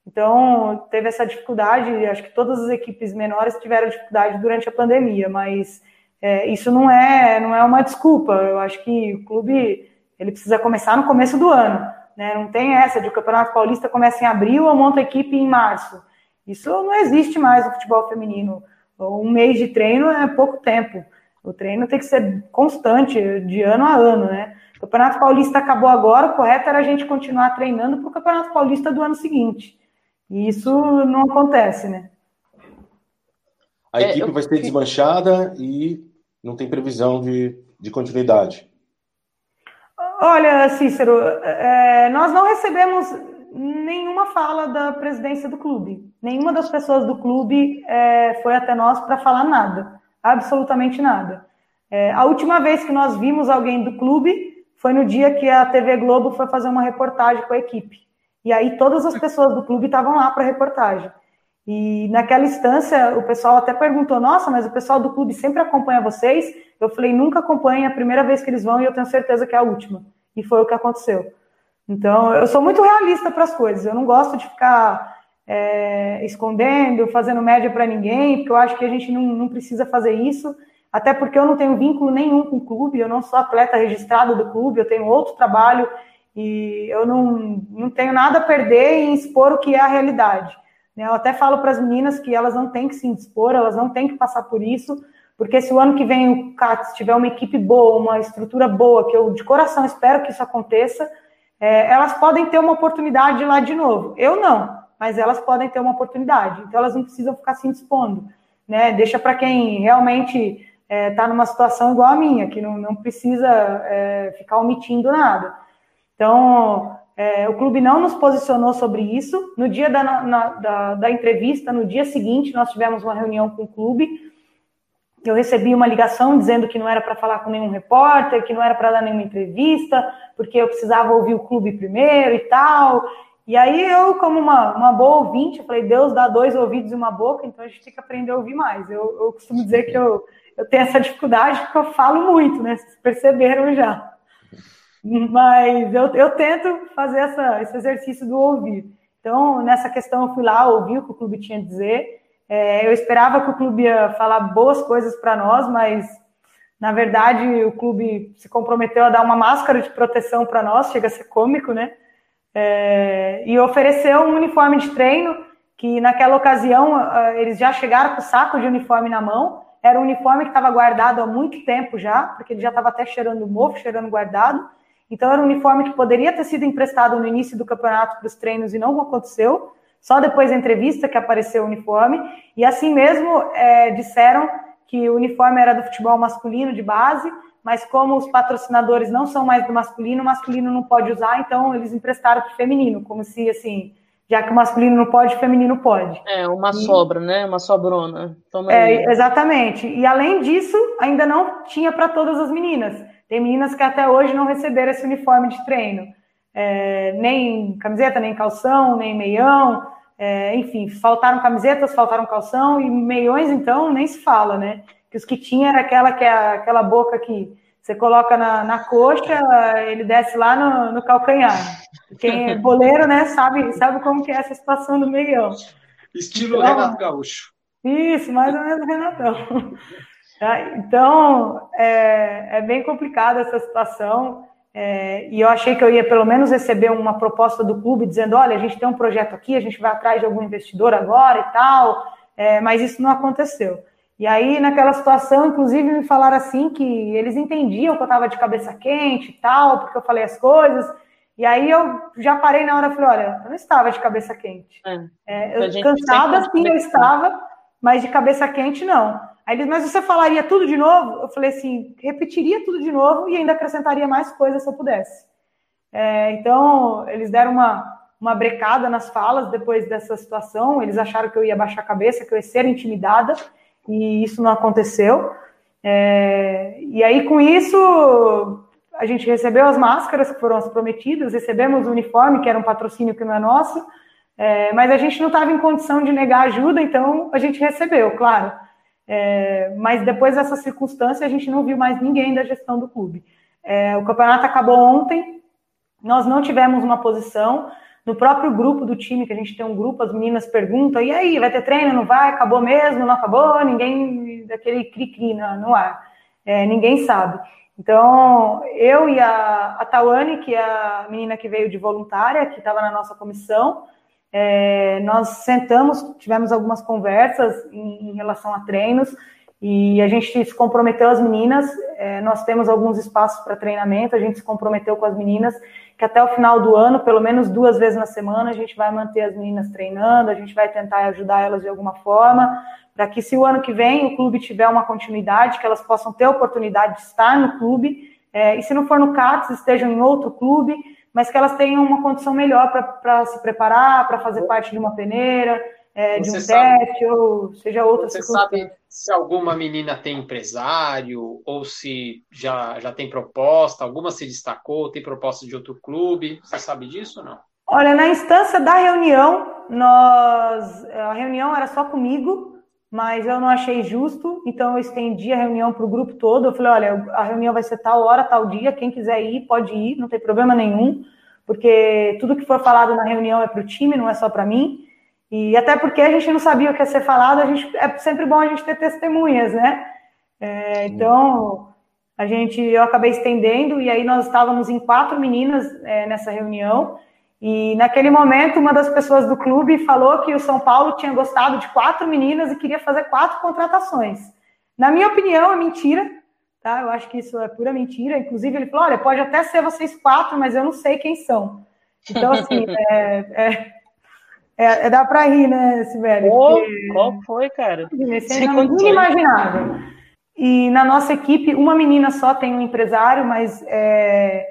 Então, teve essa dificuldade. Acho que todas as equipes menores tiveram dificuldade durante a pandemia, mas é, isso não é, não é uma desculpa. Eu acho que o clube ele precisa começar no começo do ano. Né? Não tem essa de o Campeonato Paulista começa em abril ou monta a equipe em março. Isso não existe mais no futebol feminino. Um mês de treino é pouco tempo. O treino tem que ser constante, de ano a ano, né? O Campeonato Paulista acabou agora, o correto era a gente continuar treinando para o Campeonato Paulista do ano seguinte. E isso não acontece, né? A equipe é, eu... vai ser desmanchada e não tem previsão de, de continuidade. Olha, Cícero, é, nós não recebemos nenhuma fala da presidência do clube. Nenhuma das pessoas do clube é, foi até nós para falar nada, absolutamente nada. É, a última vez que nós vimos alguém do clube foi no dia que a TV Globo foi fazer uma reportagem com a equipe. E aí todas as pessoas do clube estavam lá para a reportagem. E naquela instância, o pessoal até perguntou: Nossa, mas o pessoal do clube sempre acompanha vocês? Eu falei: Nunca acompanha, é a primeira vez que eles vão e eu tenho certeza que é a última. E foi o que aconteceu. Então, eu sou muito realista para as coisas. Eu não gosto de ficar é, escondendo, fazendo média para ninguém, porque eu acho que a gente não, não precisa fazer isso. Até porque eu não tenho vínculo nenhum com o clube, eu não sou atleta registrado do clube, eu tenho outro trabalho e eu não, não tenho nada a perder em expor o que é a realidade. Né? Eu até falo para as meninas que elas não têm que se indispor, elas não têm que passar por isso, porque se o ano que vem o CATS tiver uma equipe boa, uma estrutura boa, que eu de coração espero que isso aconteça, é, elas podem ter uma oportunidade lá de novo. Eu não, mas elas podem ter uma oportunidade. Então elas não precisam ficar se indispondo. Né? Deixa para quem realmente está é, tá numa situação igual a minha, que não, não precisa é, ficar omitindo nada. Então, é, o clube não nos posicionou sobre isso. No dia da, na, da, da, entrevista, no dia seguinte, nós tivemos uma reunião com o clube. Eu recebi uma ligação dizendo que não era para falar com nenhum repórter, que não era para dar nenhuma entrevista, porque eu precisava ouvir o clube primeiro e tal. E aí eu, como uma, uma boa ouvinte, falei, Deus dá dois ouvidos e uma boca, então a gente tem que aprender a ouvir mais. Eu, eu costumo dizer que eu, eu tenho essa dificuldade porque eu falo muito, né? Vocês perceberam já. Mas eu, eu tento fazer essa, esse exercício do ouvir. Então, nessa questão, eu fui lá, ouvi o que o clube tinha a dizer. É, eu esperava que o clube ia falar boas coisas para nós, mas na verdade o clube se comprometeu a dar uma máscara de proteção para nós, chega a ser cômico, né? É, e ofereceu um uniforme de treino que naquela ocasião eles já chegaram com o saco de uniforme na mão. Era um uniforme que estava guardado há muito tempo já, porque ele já estava até cheirando mofo, cheirando guardado. Então, era um uniforme que poderia ter sido emprestado no início do campeonato para os treinos e não aconteceu. Só depois da entrevista que apareceu o uniforme. E assim mesmo é, disseram que o uniforme era do futebol masculino de base, mas como os patrocinadores não são mais do masculino, o masculino não pode usar, então eles emprestaram para o feminino, como se assim, já que o masculino não pode, o feminino pode. É, uma e, sobra, né? Uma sobrona. é, exatamente. E além disso, ainda não tinha para todas as meninas. Tem meninas que até hoje não receberam esse uniforme de treino. É, nem camiseta, nem calção, nem meião. É, enfim, faltaram camisetas, faltaram calção, e meiões, então, nem se fala, né? Que os que tinha era aquela, que é aquela boca que você coloca na, na coxa, ele desce lá no, no calcanhar. Quem é (laughs) boleiro, né, sabe, sabe como que é essa situação do meião. Estilo então, Renato Gaúcho. Isso, mais ou menos Renatão. (laughs) Tá? Então, é, é, bem complicada essa situação. É, e eu achei que eu ia pelo menos receber uma proposta do clube dizendo: olha, a gente tem um projeto aqui, a gente vai atrás de algum investidor agora e tal, é, mas isso não aconteceu. E aí, naquela situação, inclusive, me falaram assim que eles entendiam que eu estava de cabeça quente e tal, porque eu falei as coisas. E aí eu já parei na hora e falei: olha, eu não estava de cabeça quente. É, é eu, cansada, sim, eu estava, mas de cabeça quente, não. Aí eles, mas você falaria tudo de novo? Eu falei assim, repetiria tudo de novo e ainda acrescentaria mais coisas se eu pudesse. É, então, eles deram uma, uma brecada nas falas depois dessa situação. Eles acharam que eu ia baixar a cabeça, que eu ia ser intimidada, e isso não aconteceu. É, e aí, com isso, a gente recebeu as máscaras que foram as prometidas, recebemos o uniforme, que era um patrocínio que não é nosso, é, mas a gente não estava em condição de negar ajuda, então a gente recebeu, claro. É, mas depois dessa circunstância, a gente não viu mais ninguém da gestão do clube. É, o campeonato acabou ontem, nós não tivemos uma posição. No próprio grupo do time, que a gente tem um grupo, as meninas perguntam: e aí, vai ter treino? Não vai? Acabou mesmo? Não acabou? Ninguém, daquele cri-cri no ar. É, ninguém sabe. Então, eu e a, a Tawane, que é a menina que veio de voluntária, que estava na nossa comissão, é, nós sentamos, tivemos algumas conversas em, em, relação a treinos e a gente se comprometeu as meninas. É, nós temos alguns espaços para treinamento, a gente se comprometeu com as meninas que até o final do ano, pelo menos duas vezes na semana, a gente vai manter as meninas treinando, a gente vai tentar ajudar elas de alguma forma, para que se o ano que vem o clube tiver uma continuidade, que elas possam ter a oportunidade de estar no clube, é, e se não for no CATS, estejam em outro clube, mas que elas tenham uma condição melhor para se preparar, para fazer parte de uma peneira, é, de um teste, ou seja outra sabe se alguma menina tem empresário, ou se já, já tem proposta, alguma se destacou, tem proposta de outro clube, você sabe disso ou não? Olha, na instância da reunião, nós a reunião era só comigo, mas eu não achei justo, então eu estendi a reunião para o grupo todo. Eu falei: olha, a reunião vai ser tal hora, tal dia, quem quiser ir, pode ir, não tem problema nenhum, porque tudo que for falado na reunião é para o time, não é só para mim. E até porque a gente não sabia o que ia ser falado, a gente, é sempre bom a gente ter testemunhas, né? É, então, a gente, eu acabei estendendo, e aí nós estávamos em quatro meninas é, nessa reunião, e naquele momento, uma das pessoas do clube falou que o São Paulo tinha gostado de quatro meninas e queria fazer quatro contratações. Na minha opinião, é mentira, tá? Eu acho que isso é pura mentira. Inclusive, ele falou: olha, pode até ser vocês quatro, mas eu não sei quem são. Então, assim, (laughs) é, é, é, dá para rir, né, Sibeli? Oh, qual foi, cara? Esse é inimaginável. E na nossa equipe, uma menina só tem um empresário, mas é,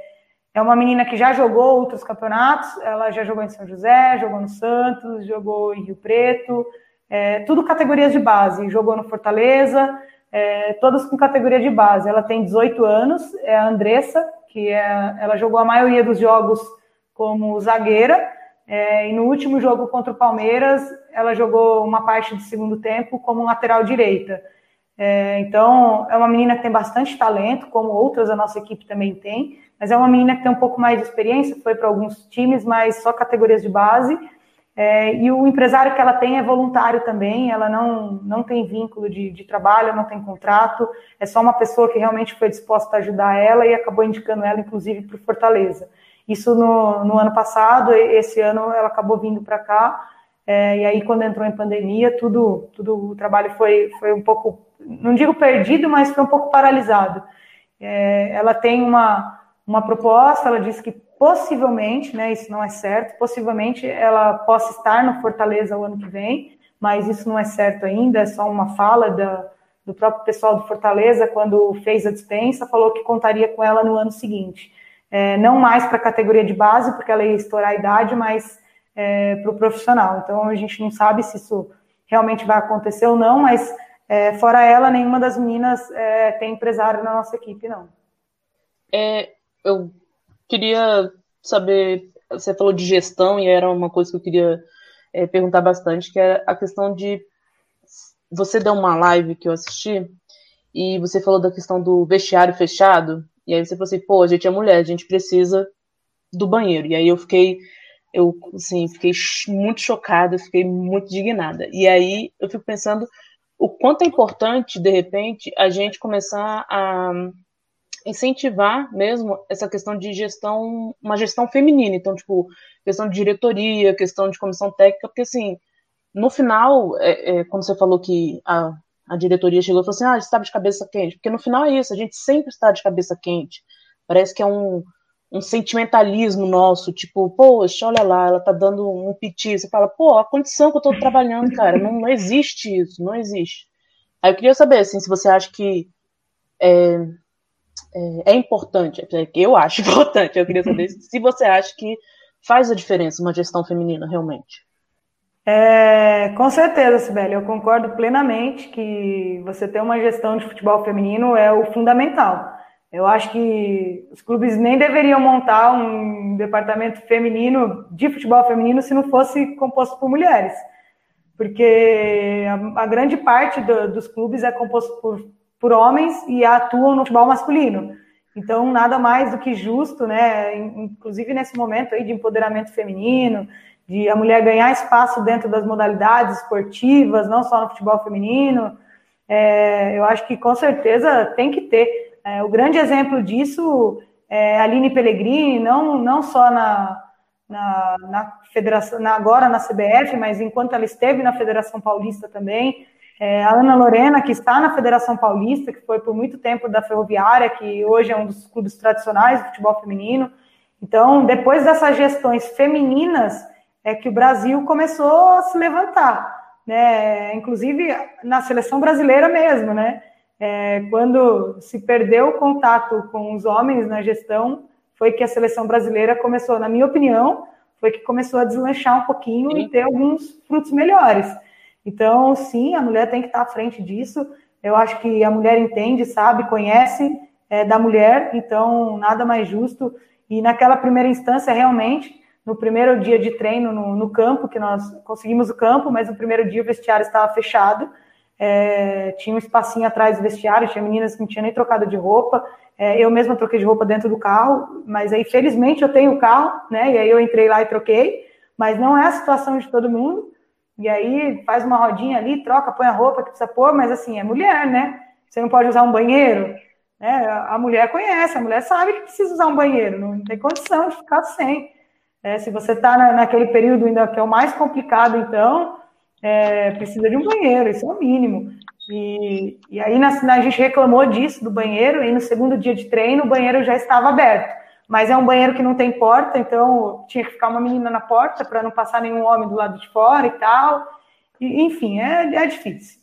é uma menina que já jogou outros campeonatos, ela já jogou em São José, jogou no Santos, jogou em Rio Preto, é, tudo categorias de base, jogou no Fortaleza, é, todas com categoria de base. Ela tem 18 anos, é a Andressa, que é, ela jogou a maioria dos jogos como zagueira, é, e no último jogo contra o Palmeiras, ela jogou uma parte do segundo tempo como lateral direita. É, então, é uma menina que tem bastante talento, como outras da nossa equipe também tem, mas é uma menina que tem um pouco mais de experiência, foi para alguns times, mas só categorias de base. É, e o empresário que ela tem é voluntário também, ela não, não tem vínculo de, de trabalho, não tem contrato, é só uma pessoa que realmente foi disposta a ajudar ela e acabou indicando ela, inclusive, para o Fortaleza. Isso no, no, ano passado, esse ano ela acabou vindo para cá, é, e aí quando entrou em pandemia, tudo, tudo o trabalho foi, foi um pouco, não digo perdido, mas foi um pouco paralisado. É, ela tem uma, uma proposta, ela disse que possivelmente, né, isso não é certo, possivelmente ela possa estar no Fortaleza o ano que vem, mas isso não é certo ainda, é só uma fala da, do próprio pessoal do Fortaleza, quando fez a dispensa, falou que contaria com ela no ano seguinte. É, não mais para a categoria de base, porque ela ia estourar a idade, mas é, para o profissional. Então a gente não sabe se isso realmente vai acontecer ou não, mas é, fora ela, nenhuma das meninas é, tem empresário na nossa equipe, não. É, eu queria saber, você falou de gestão e era uma coisa que eu queria é, perguntar bastante, que é a questão de você deu uma live que eu assisti e você falou da questão do vestiário fechado e aí você falou assim, pô, a gente é mulher, a gente precisa do banheiro. E aí eu fiquei, eu assim, fiquei muito chocada, fiquei muito indignada. E aí eu fico pensando o quanto é importante, de repente, a gente começar a incentivar mesmo essa questão de gestão, uma gestão feminina. Então, tipo, questão de diretoria, questão de comissão técnica, porque assim, no final, é, é, quando você falou que a, a diretoria chegou e falou assim, ah, está de cabeça quente, porque no final é isso, a gente sempre está de cabeça quente. Parece que é um, um sentimentalismo nosso, tipo, poxa, olha lá, ela tá dando um piti. Você fala, pô, a condição que eu tô trabalhando, cara, não, não existe isso, não existe. Aí eu queria saber, assim, se você acha que é, é, é importante, é eu acho (laughs) importante, eu queria saber se você acha que faz a diferença uma gestão feminina realmente. É, com certeza, Sibeli, eu concordo plenamente que você ter uma gestão de futebol feminino é o fundamental. Eu acho que os clubes nem deveriam montar um departamento feminino de futebol feminino se não fosse composto por mulheres, porque a, a grande parte do, dos clubes é composto por, por homens e atuam no futebol masculino. Então, nada mais do que justo, né? Inclusive nesse momento aí de empoderamento feminino, de a mulher ganhar espaço dentro das modalidades esportivas, não só no futebol feminino. É, eu acho que com certeza tem que ter. É, o grande exemplo disso é a Aline Pellegrini, não, não só na, na, na federação, na, agora na CBF, mas enquanto ela esteve na Federação Paulista também. É, a Ana Lorena, que está na Federação Paulista, que foi por muito tempo da Ferroviária, que hoje é um dos clubes tradicionais do futebol feminino. Então, depois dessas gestões femininas, é que o Brasil começou a se levantar, né? Inclusive na seleção brasileira mesmo, né? é, quando se perdeu o contato com os homens na gestão, foi que a seleção brasileira começou, na minha opinião, foi que começou a deslanchar um pouquinho sim. e ter alguns frutos melhores. Então, sim, a mulher tem que estar à frente disso. Eu acho que a mulher entende, sabe, conhece é, da mulher, então nada mais justo. E naquela primeira instância, realmente, no primeiro dia de treino no, no campo, que nós conseguimos o campo, mas no primeiro dia o vestiário estava fechado. É, tinha um espacinho atrás do vestiário, tinha meninas que não tinham nem trocado de roupa, é, eu mesma troquei de roupa dentro do carro, mas aí felizmente eu tenho o carro, né, e aí eu entrei lá e troquei, mas não é a situação de todo mundo, e aí faz uma rodinha ali, troca, põe a roupa que precisa pôr, mas assim, é mulher, né, você não pode usar um banheiro, né, a mulher conhece, a mulher sabe que precisa usar um banheiro, não tem condição de ficar sem, é, se você está na, naquele período ainda que é o mais complicado, então, é, precisa de um banheiro, isso é o mínimo. E, e aí na, a gente reclamou disso, do banheiro, e no segundo dia de treino o banheiro já estava aberto. Mas é um banheiro que não tem porta, então tinha que ficar uma menina na porta para não passar nenhum homem do lado de fora e tal. E, enfim, é, é difícil.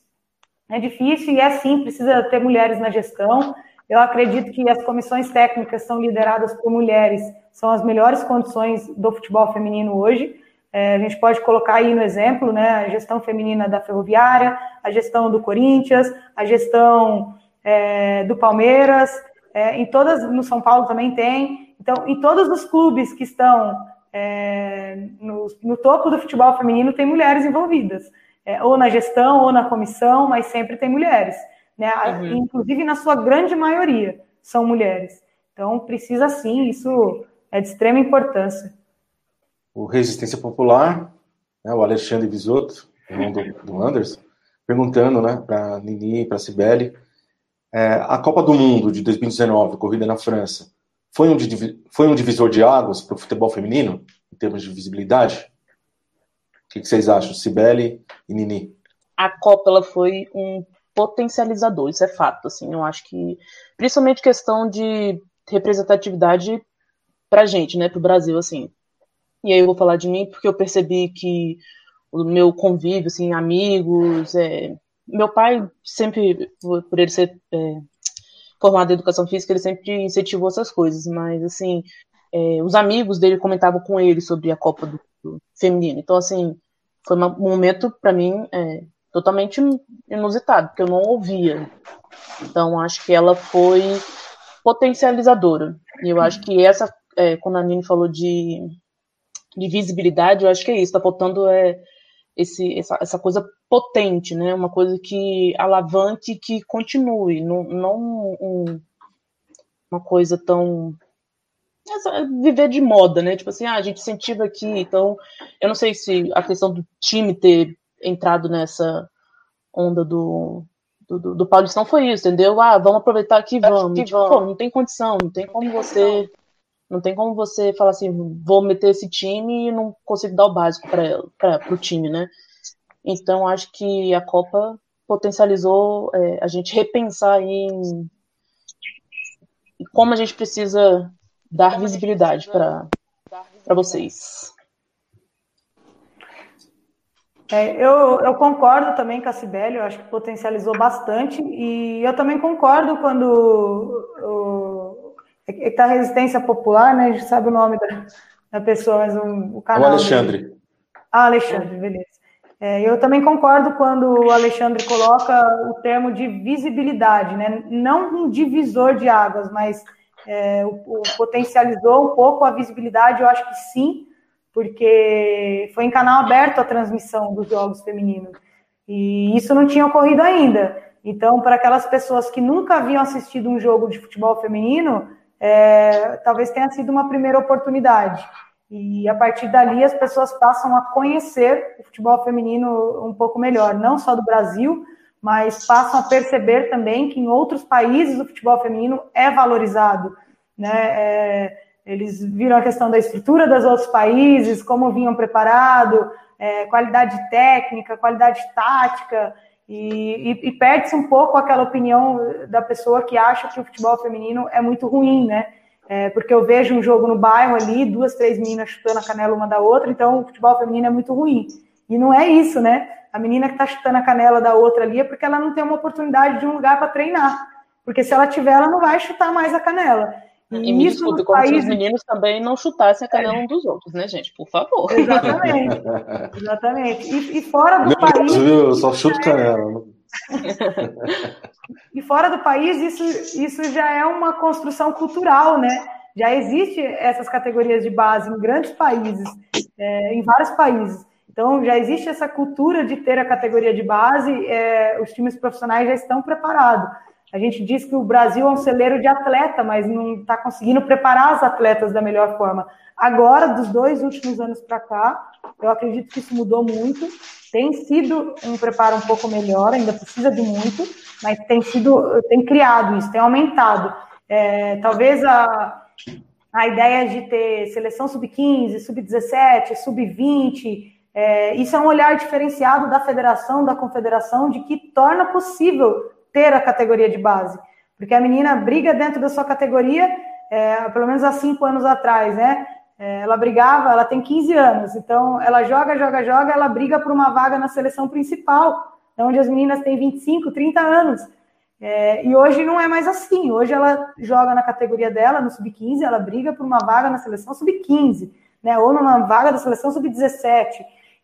É difícil e é sim, precisa ter mulheres na gestão. Eu acredito que as comissões técnicas são lideradas por mulheres, são as melhores condições do futebol feminino hoje. É, a gente pode colocar aí no exemplo, né, a gestão feminina da Ferroviária, a gestão do Corinthians, a gestão é, do Palmeiras, é, em todas, no São Paulo também tem. Então, em todos os clubes que estão é, no, no, topo do futebol feminino tem mulheres envolvidas, é, ou na gestão ou na comissão, mas sempre tem mulheres, né? Uhum. Inclusive na sua grande maioria são mulheres. Então, precisa sim, isso é de extrema importância o Resistência Popular, né, o Alexandre Bisotto, irmão do, do Anderson, perguntando né, para Nini e para Cibele, é, a Copa do Mundo de 2019, corrida na França, foi um, foi um divisor de águas para o futebol feminino, em termos de visibilidade? O que, que vocês acham, Cibele e Nini? A Copa ela foi um potencializador, isso é fato. Assim, eu acho que, principalmente questão de representatividade para gente, né, para o Brasil, assim, e aí eu vou falar de mim porque eu percebi que o meu convívio, assim, amigos, é... meu pai sempre, por ele ser é, formado em educação física, ele sempre incentivou essas coisas, mas assim, é, os amigos dele comentavam com ele sobre a Copa do, do Feminino. Então, assim, foi um momento para mim é, totalmente inusitado, porque eu não ouvia. Então, acho que ela foi potencializadora. E eu acho que essa, é, quando a Nini falou de de visibilidade, eu acho que é isso, está faltando é, esse, essa, essa coisa potente, né? Uma coisa que alavanque que continue, não, não um, uma coisa tão viver de moda, né? Tipo assim, ah, a gente incentiva aqui, então eu não sei se a questão do time ter entrado nessa onda do, do, do, do Paulistão foi isso, entendeu? Ah, vamos aproveitar aqui, vamos. Que tipo, pô, não tem condição, não tem como você. Não tem como você falar assim, vou meter esse time e não consigo dar o básico para o time, né? Então, acho que a Copa potencializou é, a gente repensar em como a gente precisa dar visibilidade para vocês. É, eu, eu, concordo também com a Cibele, eu acho que potencializou bastante, e eu também concordo quando o, é tá resistência popular, né? A gente sabe o nome da, da pessoa, mas o, o canal. O Alexandre. Dele. Ah, Alexandre, beleza. É, eu também concordo quando o Alexandre coloca o termo de visibilidade, né? Não um divisor de águas, mas é, o, o potencializou um pouco a visibilidade, eu acho que sim, porque foi em canal aberto a transmissão dos jogos femininos. E isso não tinha ocorrido ainda. Então, para aquelas pessoas que nunca haviam assistido um jogo de futebol feminino, é, talvez tenha sido uma primeira oportunidade. E a partir dali as pessoas passam a conhecer o futebol feminino um pouco melhor, não só do Brasil, mas passam a perceber também que em outros países o futebol feminino é valorizado. Né? É, eles viram a questão da estrutura dos outros países, como vinham preparados, é, qualidade técnica, qualidade tática, e, e, e perde-se um pouco aquela opinião da pessoa que acha que o futebol feminino é muito ruim, né? É, porque eu vejo um jogo no bairro ali, duas, três meninas chutando a canela uma da outra, então o futebol feminino é muito ruim. E não é isso, né? A menina que está chutando a canela da outra ali é porque ela não tem uma oportunidade de um lugar para treinar. Porque se ela tiver, ela não vai chutar mais a canela. E, me desculpe, como países... se os meninos também não chutassem a canela um dos outros, né, gente? Por favor. Exatamente. (laughs) Exatamente. E, e fora do Meu país. Deus? Eu só chuto canela. e fora do país, isso, isso já é uma construção cultural, né? Já existe essas categorias de base em grandes países, é, em vários países. Então, já existe essa cultura de ter a categoria de base, é, os times profissionais já estão preparados. A gente diz que o Brasil é um celeiro de atleta, mas não está conseguindo preparar as atletas da melhor forma. Agora, dos dois últimos anos para cá, eu acredito que isso mudou muito. Tem sido um preparo um pouco melhor, ainda precisa de muito, mas tem sido, tem criado isso, tem aumentado. É, talvez a, a ideia de ter seleção sub-15, sub-17, sub-20, é, isso é um olhar diferenciado da federação, da confederação, de que torna possível ter a categoria de base. Porque a menina briga dentro da sua categoria, é, pelo menos há cinco anos atrás, né? É, ela brigava, ela tem 15 anos, então ela joga, joga, joga, ela briga por uma vaga na seleção principal, onde as meninas têm 25, 30 anos. É, e hoje não é mais assim. Hoje ela joga na categoria dela, no sub-15, ela briga por uma vaga na seleção sub-15, né? Ou numa vaga da seleção sub-17.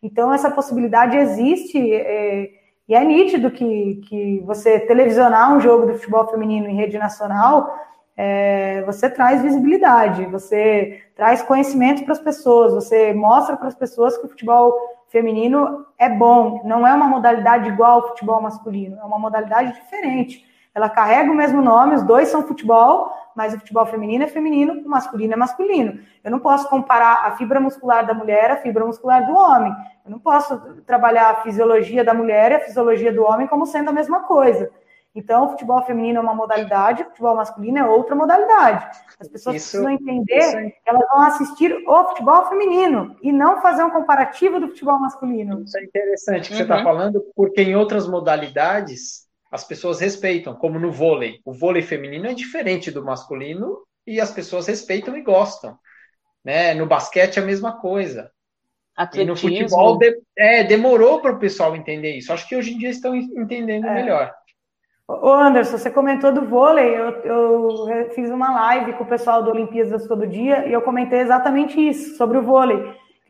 Então essa possibilidade existe. É, e é nítido que, que você televisionar um jogo de futebol feminino em rede nacional, é, você traz visibilidade, você traz conhecimento para as pessoas, você mostra para as pessoas que o futebol feminino é bom, não é uma modalidade igual ao futebol masculino, é uma modalidade diferente. Ela carrega o mesmo nome, os dois são futebol, mas o futebol feminino é feminino, o masculino é masculino. Eu não posso comparar a fibra muscular da mulher à fibra muscular do homem. Eu não posso trabalhar a fisiologia da mulher e a fisiologia do homem como sendo a mesma coisa. Então, o futebol feminino é uma modalidade, o futebol masculino é outra modalidade. As pessoas isso, precisam entender que elas vão assistir o futebol feminino e não fazer um comparativo do futebol masculino. Isso é interessante que tá uhum. você está falando, porque em outras modalidades as pessoas respeitam, como no vôlei. O vôlei feminino é diferente do masculino e as pessoas respeitam e gostam. Né? No basquete é a mesma coisa. Atletismo. E no futebol de, é, demorou para o pessoal entender isso. Acho que hoje em dia estão entendendo é. melhor. Ô Anderson, você comentou do vôlei, eu, eu, fiz uma live com o pessoal do Olimpíadas todo dia e eu comentei exatamente isso, sobre o vôlei.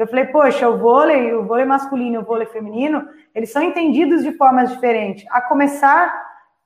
Eu falei, poxa, o vôlei, o vôlei masculino e o vôlei feminino, eles são entendidos de formas diferentes. A começar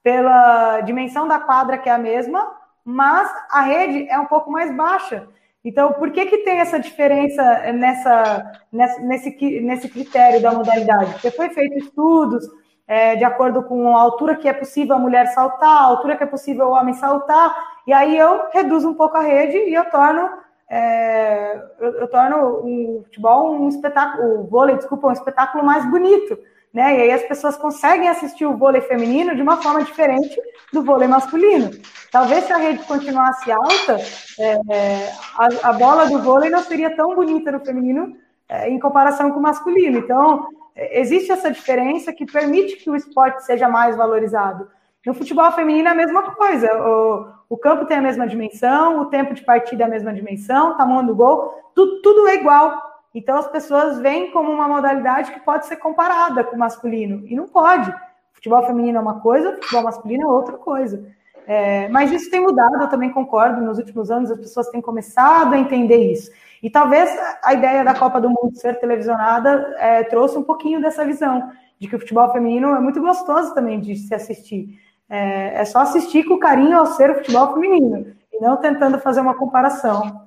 pela dimensão da quadra, que é a mesma, mas a rede é um pouco mais baixa. Então, por que, que tem essa diferença nessa, nesse, nesse critério da modalidade? Porque foi feito estudos é, de acordo com a altura que é possível a mulher saltar, a altura que é possível o homem saltar, e aí eu reduzo um pouco a rede e eu torno é, eu, eu, torno o futebol um espetáculo, o vôlei, desculpa, um espetáculo mais bonito, né? E aí as pessoas conseguem assistir o vôlei feminino de uma forma diferente do vôlei masculino. Talvez se a rede continuasse alta, é, a, a, bola do vôlei não seria tão bonita no feminino é, em comparação com o masculino. Então, é, existe essa diferença que permite que o esporte seja mais valorizado. No futebol feminino é a mesma coisa. O, o campo tem a mesma dimensão, o tempo de partida é a mesma dimensão, tamanho do gol, tudo, tudo é igual. Então as pessoas veem como uma modalidade que pode ser comparada com o masculino. E não pode. Futebol feminino é uma coisa, futebol masculino é outra coisa. É, mas isso tem mudado, eu também concordo. Nos últimos anos as pessoas têm começado a entender isso. E talvez a ideia da Copa do Mundo ser televisionada é, trouxe um pouquinho dessa visão de que o futebol feminino é muito gostoso também de se assistir. É, é só assistir com carinho ao ser o futebol feminino e não tentando fazer uma comparação.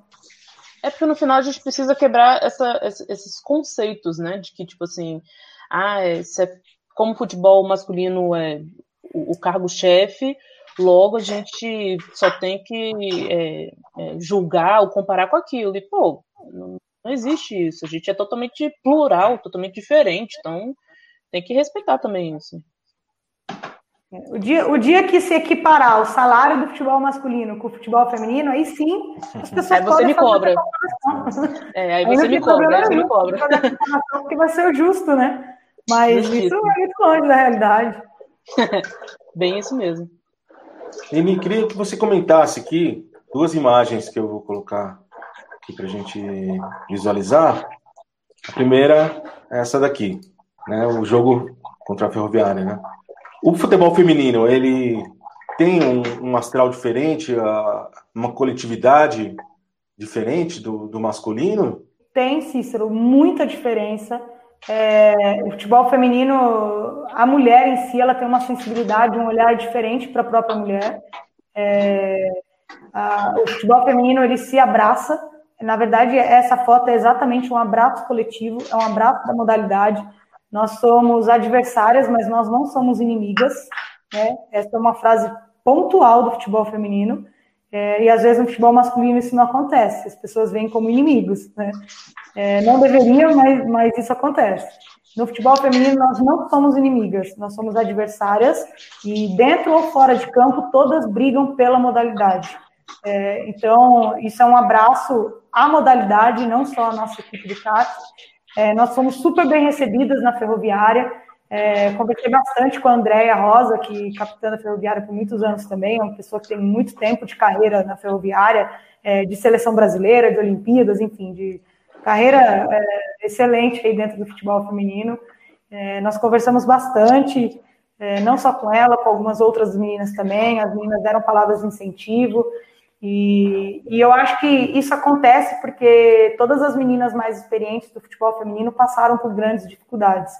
É porque no final a gente precisa quebrar essa, esses conceitos, né? De que, tipo assim, ah, é, é como futebol masculino é o, o cargo-chefe, logo a gente só tem que é, é, julgar ou comparar com aquilo. E, pô, não, não existe isso. A gente é totalmente plural, totalmente diferente. Então, tem que respeitar também isso. O dia, o dia que se equiparar o salário do futebol masculino com o futebol feminino, aí sim as pessoas aí você me cobra. É, aí você aí me cobra, aí você me cobra. Porque vai ser o justo, né? Mas isso é muito longe da realidade. (laughs) Bem isso mesmo. Amy, queria que você comentasse aqui duas imagens que eu vou colocar aqui para a gente visualizar. A primeira é essa daqui, né? O jogo contra a Ferroviária, né? O futebol feminino, ele tem um, um astral diferente, uma coletividade diferente do, do masculino? Tem, Cícero, muita diferença. É, o futebol feminino, a mulher em si, ela tem uma sensibilidade, um olhar diferente para a própria mulher. É, a, o futebol feminino, ele se abraça. Na verdade, essa foto é exatamente um abraço coletivo, é um abraço da modalidade. Nós somos adversárias, mas nós não somos inimigas. Né? Essa é uma frase pontual do futebol feminino. É, e às vezes no futebol masculino isso não acontece, as pessoas veem como inimigos. Né? É, não deveriam, mas, mas isso acontece. No futebol feminino nós não somos inimigas, nós somos adversárias e dentro ou fora de campo todas brigam pela modalidade. É, então isso é um abraço à modalidade, não só à nossa equipe de kart, é, nós fomos super bem recebidas na ferroviária. É, conversei bastante com a Andréia Rosa, que capitã da ferroviária por muitos anos também, é uma pessoa que tem muito tempo de carreira na ferroviária, é, de seleção brasileira, de Olimpíadas, enfim, de carreira é, excelente aí dentro do futebol feminino. É, nós conversamos bastante, é, não só com ela, com algumas outras meninas também. As meninas deram palavras de incentivo. E, e, eu acho que isso acontece porque todas as meninas mais experientes do futebol feminino passaram por grandes dificuldades.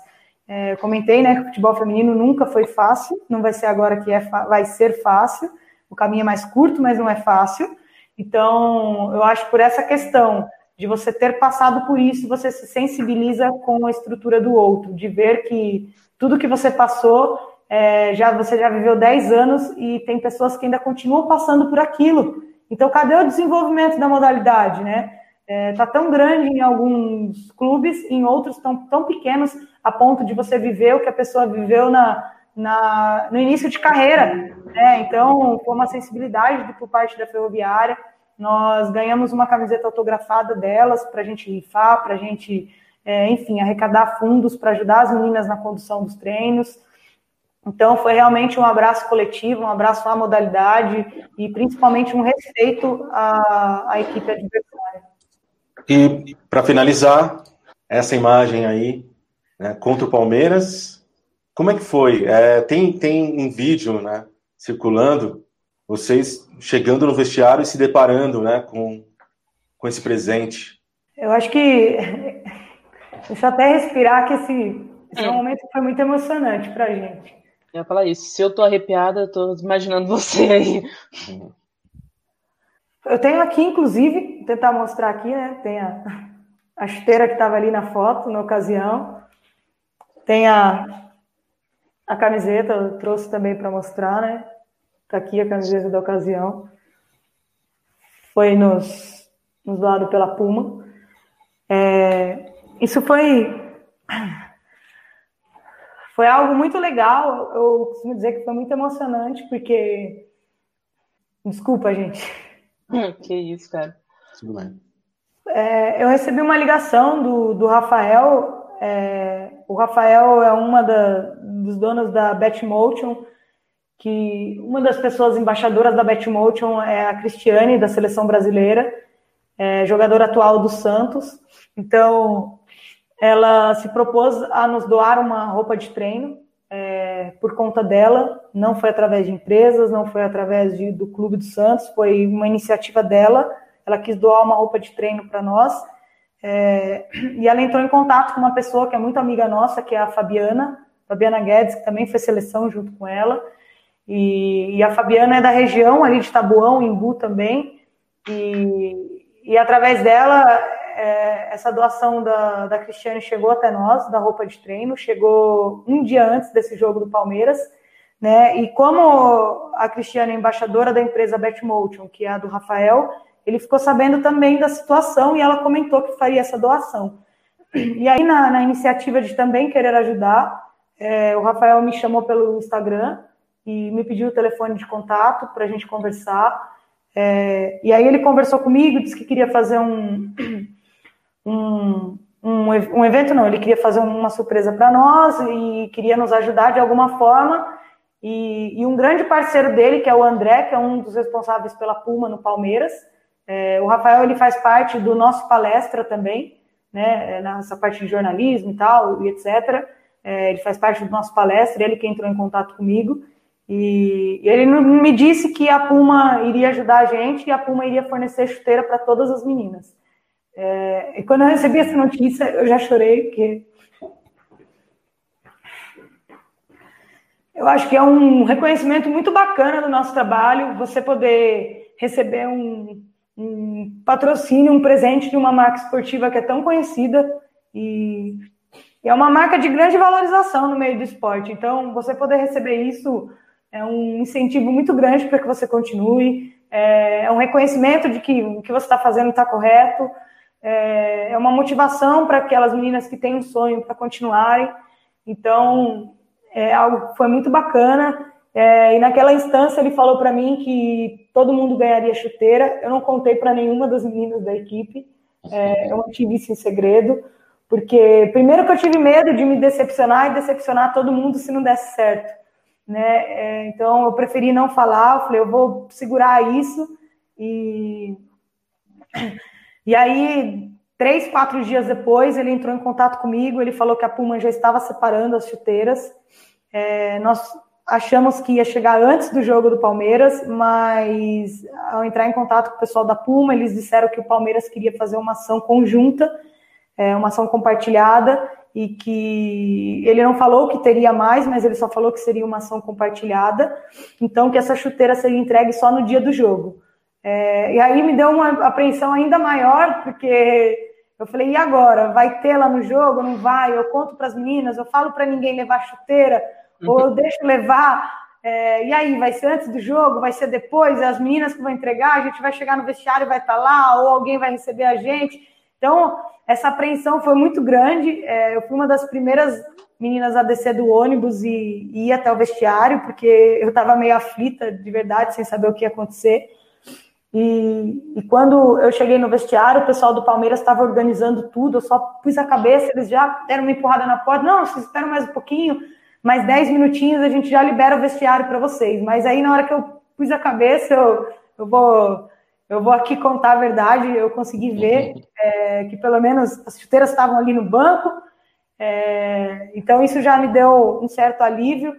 É, eu comentei né, que o futebol feminino nunca foi fácil, não vai ser agora que é, vai ser fácil. O caminho é mais curto, mas não é fácil. Então, eu acho por essa questão de você ter passado por isso, você se sensibiliza com a estrutura do outro, de ver que tudo que você passou, é, já você já viveu 10 anos e tem pessoas que ainda continuam passando por aquilo. Então, cadê o desenvolvimento da modalidade, né? Está é, tão grande em alguns clubes, em outros tão, tão pequenos, a ponto de você viver o que a pessoa viveu na, na, no início de carreira. Né? Então, foi uma sensibilidade por parte da ferroviária. Nós ganhamos uma camiseta autografada delas para a gente rifar, para a gente, é, enfim, arrecadar fundos para ajudar as meninas na condução dos treinos. Então, foi realmente um abraço coletivo, um abraço à modalidade e principalmente um respeito à, à equipe adversária. E, para finalizar, essa imagem aí, né, contra o Palmeiras, como é que foi? É, tem, tem um vídeo né, circulando, vocês chegando no vestiário e se deparando né, com, com esse presente. Eu acho que. (laughs) Deixa eu até respirar, que esse, esse é um momento que foi muito emocionante para a gente. Eu ia falar isso. Se eu tô arrepiada, eu tô imaginando (laughs) você aí. Eu tenho aqui, inclusive, vou tentar mostrar aqui, né? Tem a, a chuteira que estava ali na foto, na ocasião. Tem a, a camiseta, eu trouxe também para mostrar, né? Tá aqui a camiseta da ocasião. Foi nos, nos doado pela Puma. É, isso foi foi algo muito legal. Eu costumo dizer que foi muito emocionante, porque. Desculpa, gente. (laughs) Que isso, cara. Tudo bem. É, eu recebi uma ligação do, do Rafael. É, o Rafael é uma da, dos donos da Betmotion, que uma das pessoas embaixadoras da Betmotion é a Cristiane, da seleção brasileira, é, jogadora atual do Santos. Então, ela se propôs a nos doar uma roupa de treino é, por conta dela, não foi através de empresas, não foi através de, do Clube do Santos, foi uma iniciativa dela. Ela quis doar uma roupa de treino para nós. É, e ela entrou em contato com uma pessoa que é muito amiga nossa, que é a Fabiana, Fabiana Guedes, que também fez seleção junto com ela. E, e a Fabiana é da região ali de Tabuão, Imbu também. E, e através dela, é, essa doação da, da Cristiane chegou até nós, da roupa de treino, chegou um dia antes desse jogo do Palmeiras, né? E como a Cristiane é embaixadora da empresa Betmotion, que é a do Rafael, ele ficou sabendo também da situação e ela comentou que faria essa doação. E aí, na, na iniciativa de também querer ajudar, é, o Rafael me chamou pelo Instagram e me pediu o telefone de contato para a gente conversar. É, e aí ele conversou comigo, disse que queria fazer um, um, um, um evento, não, ele queria fazer uma surpresa para nós e queria nos ajudar de alguma forma. E, e, um grande parceiro dele, que é o André, que é um dos responsáveis pela Puma no Palmeiras. É, o Rafael ele faz parte do nosso palestra também, né, nessa parte de jornalismo e tal, e etc. É, ele faz parte do nosso palestra, ele que entrou em contato comigo. E, e ele me disse que a Puma iria ajudar a gente e a Puma iria fornecer chuteira para todas as meninas. É, e quando eu recebi essa notícia, eu já chorei, porque eu acho que é um reconhecimento muito bacana do nosso trabalho, você poder receber um, um patrocínio, um presente de uma marca esportiva que é tão conhecida e, e é uma marca de grande valorização no meio do esporte. Então, você poder receber isso é um incentivo muito grande para que você continue, é, é um reconhecimento de que o que você está fazendo está correto é, é uma motivação para aquelas meninas que têm um sonho para continuarem. Então, é algo foi muito bacana. É, e naquela instância ele falou para mim que todo mundo ganharia chuteira. Eu não contei para nenhuma das meninas da equipe. É, eu mantive isso em segredo, porque primeiro que eu tive medo de me decepcionar e decepcionar todo mundo se não desse certo, né? É, então eu preferi não falar. Eu falei, eu vou segurar isso e e aí, três, quatro dias depois, ele entrou em contato comigo. Ele falou que a Puma já estava separando as chuteiras. É, nós achamos que ia chegar antes do jogo do Palmeiras, mas ao entrar em contato com o pessoal da Puma, eles disseram que o Palmeiras queria fazer uma ação conjunta, é, uma ação compartilhada, e que ele não falou que teria mais, mas ele só falou que seria uma ação compartilhada, então que essa chuteira seria entregue só no dia do jogo. É, e aí me deu uma apreensão ainda maior, porque eu falei, e agora? Vai ter lá no jogo? Não vai? Eu conto para as meninas, eu falo para ninguém levar chuteira, ou eu deixo levar. É, e aí, vai ser antes do jogo? Vai ser depois? É as meninas que vão entregar? A gente vai chegar no vestiário e vai estar tá lá? Ou alguém vai receber a gente? Então, essa apreensão foi muito grande. É, eu fui uma das primeiras meninas a descer do ônibus e, e ir até o vestiário, porque eu estava meio aflita, de verdade, sem saber o que ia acontecer. E, e, quando eu cheguei no vestiário, o pessoal do Palmeiras estava organizando tudo, eu só pus a cabeça, eles já deram uma empurrada na porta. Não, vocês esperam mais um pouquinho, mais 10 minutinhos, a gente já libera o vestiário para vocês. Mas aí, na hora que eu pus a cabeça, eu, eu, vou, eu vou aqui contar a verdade, eu consegui ver é, que pelo menos as chuteiras estavam ali no banco. É, então, isso já me deu um certo alívio,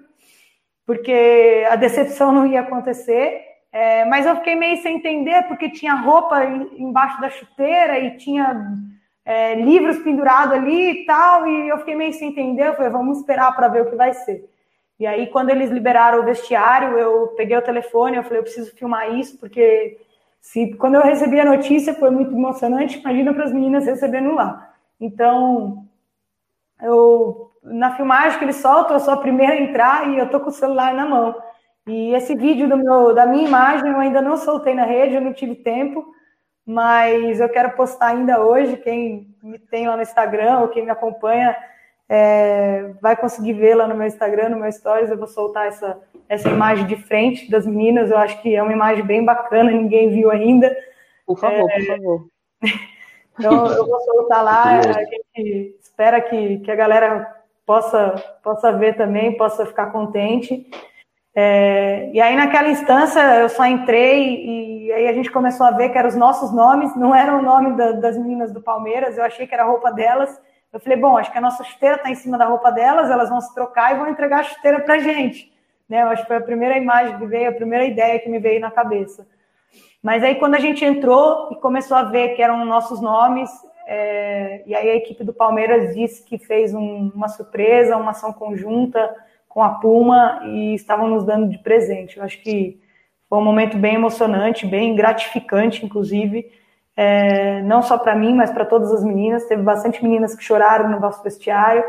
porque a decepção (laughs) não ia acontecer. É, mas eu fiquei meio sem entender, porque tinha roupa embaixo da chuteira e tinha é, livros pendurados ali e tal, e eu fiquei meio sem entender. Eu falei, vamos esperar para ver o que vai ser. E aí, quando eles liberaram o vestiário, eu peguei o telefone, eu falei, eu preciso filmar isso, porque se quando eu recebi a notícia foi muito emocionante, imagina para as meninas recebendo lá. Então, eu na filmagem que eles soltam, eu sou a primeira a entrar e eu tô com o celular na mão. E esse vídeo meu, da minha imagem eu ainda não soltei na rede, eu não tive tempo, mas eu quero postar ainda hoje. Quem me tem lá no Instagram ou quem me acompanha é, vai conseguir ver lá no meu Instagram, no meu Stories, eu vou soltar essa, essa imagem de frente das meninas, eu acho que é uma imagem bem bacana, ninguém viu ainda. Por favor, é, por favor. (laughs) Então, eu vou soltar lá, a gente espera que, que a galera possa, possa ver também, possa ficar contente. É, e aí, naquela instância, eu só entrei e aí a gente começou a ver que eram os nossos nomes, não era o nome da, das meninas do Palmeiras, eu achei que era a roupa delas. Eu falei, bom, acho que a nossa chuteira está em cima da roupa delas, elas vão se trocar e vão entregar a chuteira para gente. Né? Eu acho que foi a primeira imagem que veio, a primeira ideia que me veio na cabeça. Mas aí, quando a gente entrou e começou a ver que eram nossos nomes, é, e aí a equipe do Palmeiras disse que fez um, uma surpresa, uma ação conjunta com a Puma e estavam nos dando de presente. Eu acho que foi um momento bem emocionante, bem gratificante, inclusive é, não só para mim, mas para todas as meninas. Teve bastante meninas que choraram no nosso vestiário,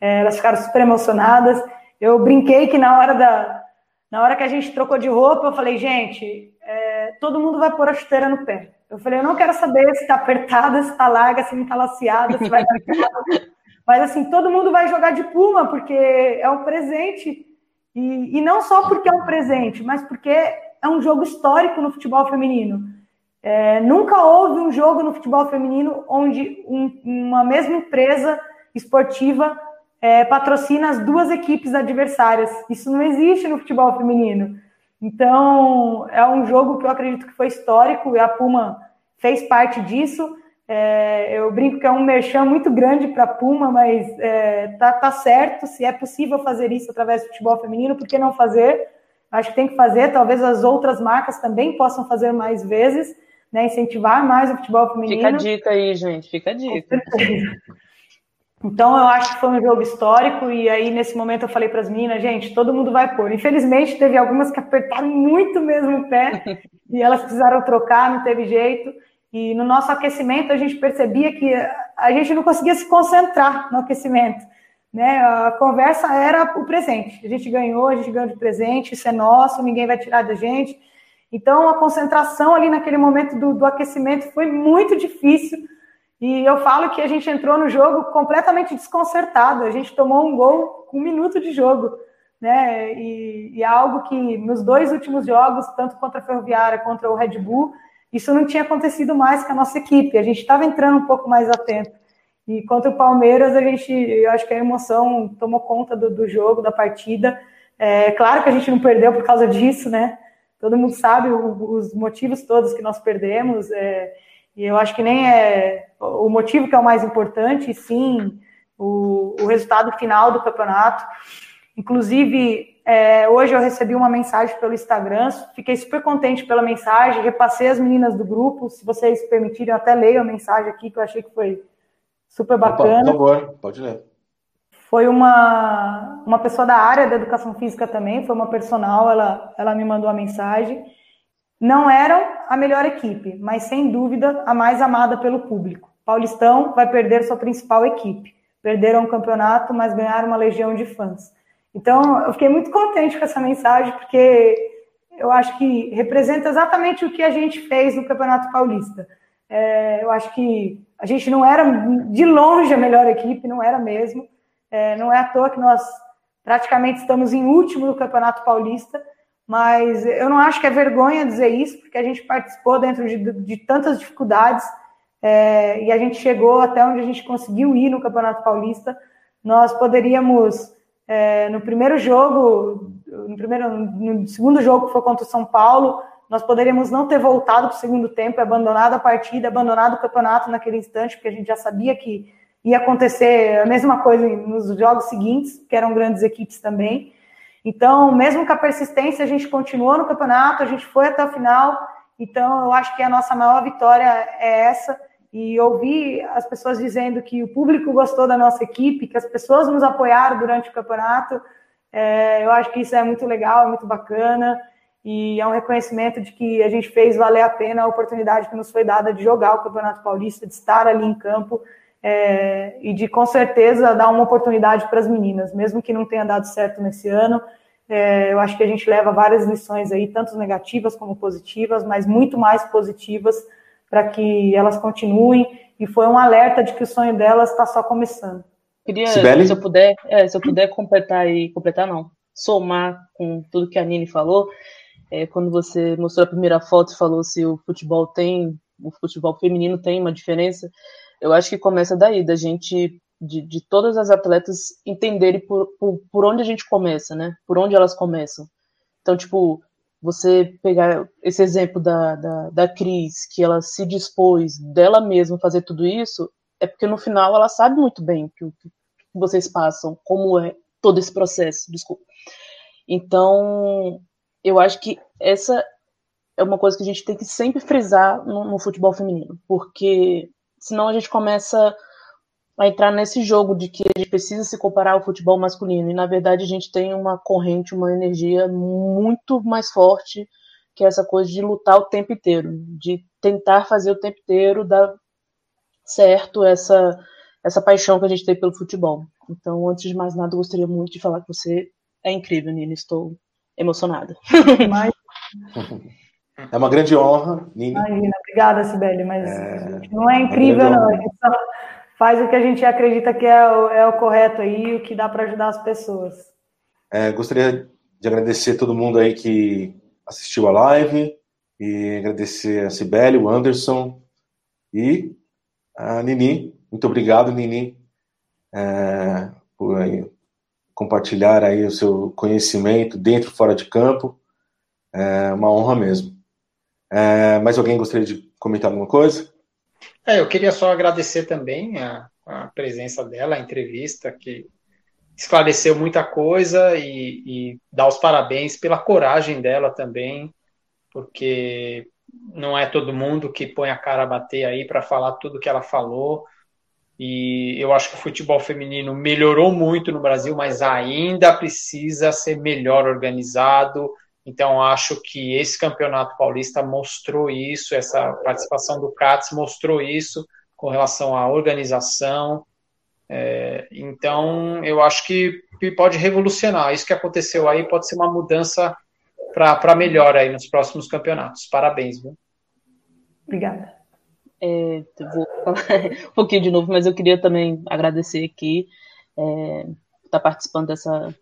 é, elas ficaram super emocionadas. Eu brinquei que na hora da, na hora que a gente trocou de roupa, eu falei, gente, é, todo mundo vai pôr a chuteira no pé. Eu falei, eu não quero saber se está apertada, se está larga, se não está laceada, se vai (laughs) Mas assim, todo mundo vai jogar de puma, porque é um presente. E, e não só porque é um presente, mas porque é um jogo histórico no futebol feminino. É, nunca houve um jogo no futebol feminino onde um, uma mesma empresa esportiva é, patrocina as duas equipes adversárias. Isso não existe no futebol feminino. Então, é um jogo que eu acredito que foi histórico e a Puma fez parte disso. É, eu brinco que é um merchan muito grande para a Puma, mas é, tá, tá certo. Se é possível fazer isso através do futebol feminino, por que não fazer? Acho que tem que fazer. Talvez as outras marcas também possam fazer mais vezes né, incentivar mais o futebol feminino. Fica a dica aí, gente, fica a dica. Então, eu acho que foi um jogo histórico, e aí, nesse momento, eu falei para as meninas, gente, todo mundo vai pôr. Infelizmente, teve algumas que apertaram muito mesmo o pé, (laughs) e elas precisaram trocar, não teve jeito. E no nosso aquecimento, a gente percebia que a gente não conseguia se concentrar no aquecimento. Né? A conversa era o presente. A gente ganhou, a gente ganhou de presente, isso é nosso, ninguém vai tirar da gente. Então, a concentração ali naquele momento do, do aquecimento foi muito difícil. E eu falo que a gente entrou no jogo completamente desconcertado. A gente tomou um gol com um minuto de jogo. Né? E, e é algo que nos dois últimos jogos, tanto contra a Ferroviária contra o Red Bull, isso não tinha acontecido mais com a nossa equipe. A gente estava entrando um pouco mais atento. E contra o Palmeiras, a gente, eu acho que a emoção tomou conta do, do jogo, da partida. É claro que a gente não perdeu por causa disso, né? todo mundo sabe o, os motivos todos que nós perdemos, é, e eu acho que nem é o motivo que é o mais importante, sim o, o resultado final do campeonato. Inclusive, é, hoje eu recebi uma mensagem pelo Instagram, fiquei super contente pela mensagem, repassei as meninas do grupo, se vocês permitirem, eu até leio a mensagem aqui, que eu achei que foi super bacana. Por favor, pode ler foi uma, uma pessoa da área da educação física também, foi uma personal, ela, ela me mandou a mensagem. Não eram a melhor equipe, mas sem dúvida a mais amada pelo público. Paulistão vai perder sua principal equipe. Perderam o campeonato, mas ganharam uma legião de fãs. Então, eu fiquei muito contente com essa mensagem, porque eu acho que representa exatamente o que a gente fez no Campeonato Paulista. É, eu acho que a gente não era de longe a melhor equipe, não era mesmo é, não é à toa que nós praticamente estamos em último no Campeonato Paulista, mas eu não acho que é vergonha dizer isso, porque a gente participou dentro de, de tantas dificuldades é, e a gente chegou até onde a gente conseguiu ir no Campeonato Paulista. Nós poderíamos, é, no primeiro jogo, no, primeiro, no segundo jogo que foi contra o São Paulo, nós poderíamos não ter voltado para o segundo tempo, abandonado a partida, abandonado o campeonato naquele instante, porque a gente já sabia que ia acontecer a mesma coisa nos jogos seguintes, que eram grandes equipes também. Então, mesmo com a persistência, a gente continuou no campeonato, a gente foi até o final. Então, eu acho que a nossa maior vitória é essa. E ouvir as pessoas dizendo que o público gostou da nossa equipe, que as pessoas nos apoiaram durante o campeonato, é, eu acho que isso é muito legal, é muito bacana. E é um reconhecimento de que a gente fez valer a pena a oportunidade que nos foi dada de jogar o Campeonato Paulista, de estar ali em campo é, e de com certeza dar uma oportunidade para as meninas, mesmo que não tenha dado certo nesse ano. É, eu acho que a gente leva várias lições aí, tanto negativas como positivas, mas muito mais positivas para que elas continuem. E foi um alerta de que o sonho delas está só começando. queria, se eu puder, é, se eu puder completar e completar não, somar com tudo que a Nini falou, é, quando você mostrou a primeira foto e falou se o futebol tem, o futebol feminino tem uma diferença, eu acho que começa daí, da gente, de, de todas as atletas entenderem por, por, por onde a gente começa, né? Por onde elas começam. Então, tipo, você pegar esse exemplo da, da, da Cris, que ela se dispôs dela mesma fazer tudo isso, é porque no final ela sabe muito bem o que, que vocês passam, como é todo esse processo, desculpa. Então, eu acho que essa é uma coisa que a gente tem que sempre frisar no, no futebol feminino, porque senão a gente começa a entrar nesse jogo de que gente precisa se comparar ao futebol masculino. E na verdade a gente tem uma corrente, uma energia muito mais forte que essa coisa de lutar o tempo inteiro, de tentar fazer o tempo inteiro dar certo essa essa paixão que a gente tem pelo futebol. Então, antes de mais nada, eu gostaria muito de falar que você é incrível, Nina. Estou emocionada. Mas... É uma grande honra, Nina. Imagina, obrigada, Sibeli, mas é... não é incrível, não. A gente só faz o que a gente acredita que é o, é o correto aí, o que dá para ajudar as pessoas. É, gostaria de agradecer todo mundo aí que assistiu a live e agradecer a Sibeli, o Anderson e a Nini. Muito obrigado, Nini, é, por aí, compartilhar aí o seu conhecimento dentro e fora de campo. É uma honra mesmo. É, mais alguém gostaria de comentar alguma coisa? É, eu queria só agradecer também a, a, presença dela, a entrevista, que esclareceu muita coisa e, e dar os parabéns pela coragem dela também, porque não é todo mundo que põe a cara a bater aí para falar tudo que ela falou. E eu acho que o futebol feminino melhorou muito no Brasil, mas ainda precisa ser melhor organizado. Então, acho que esse campeonato paulista mostrou isso, essa participação do CATS mostrou isso com relação à organização. É, então, eu acho que pode revolucionar. Isso que aconteceu aí pode ser uma mudança para melhor aí nos próximos campeonatos. Parabéns, viu? Obrigada. É, vou falar (laughs) um pouquinho de novo, mas eu queria também agradecer aqui é, estar participando dessa,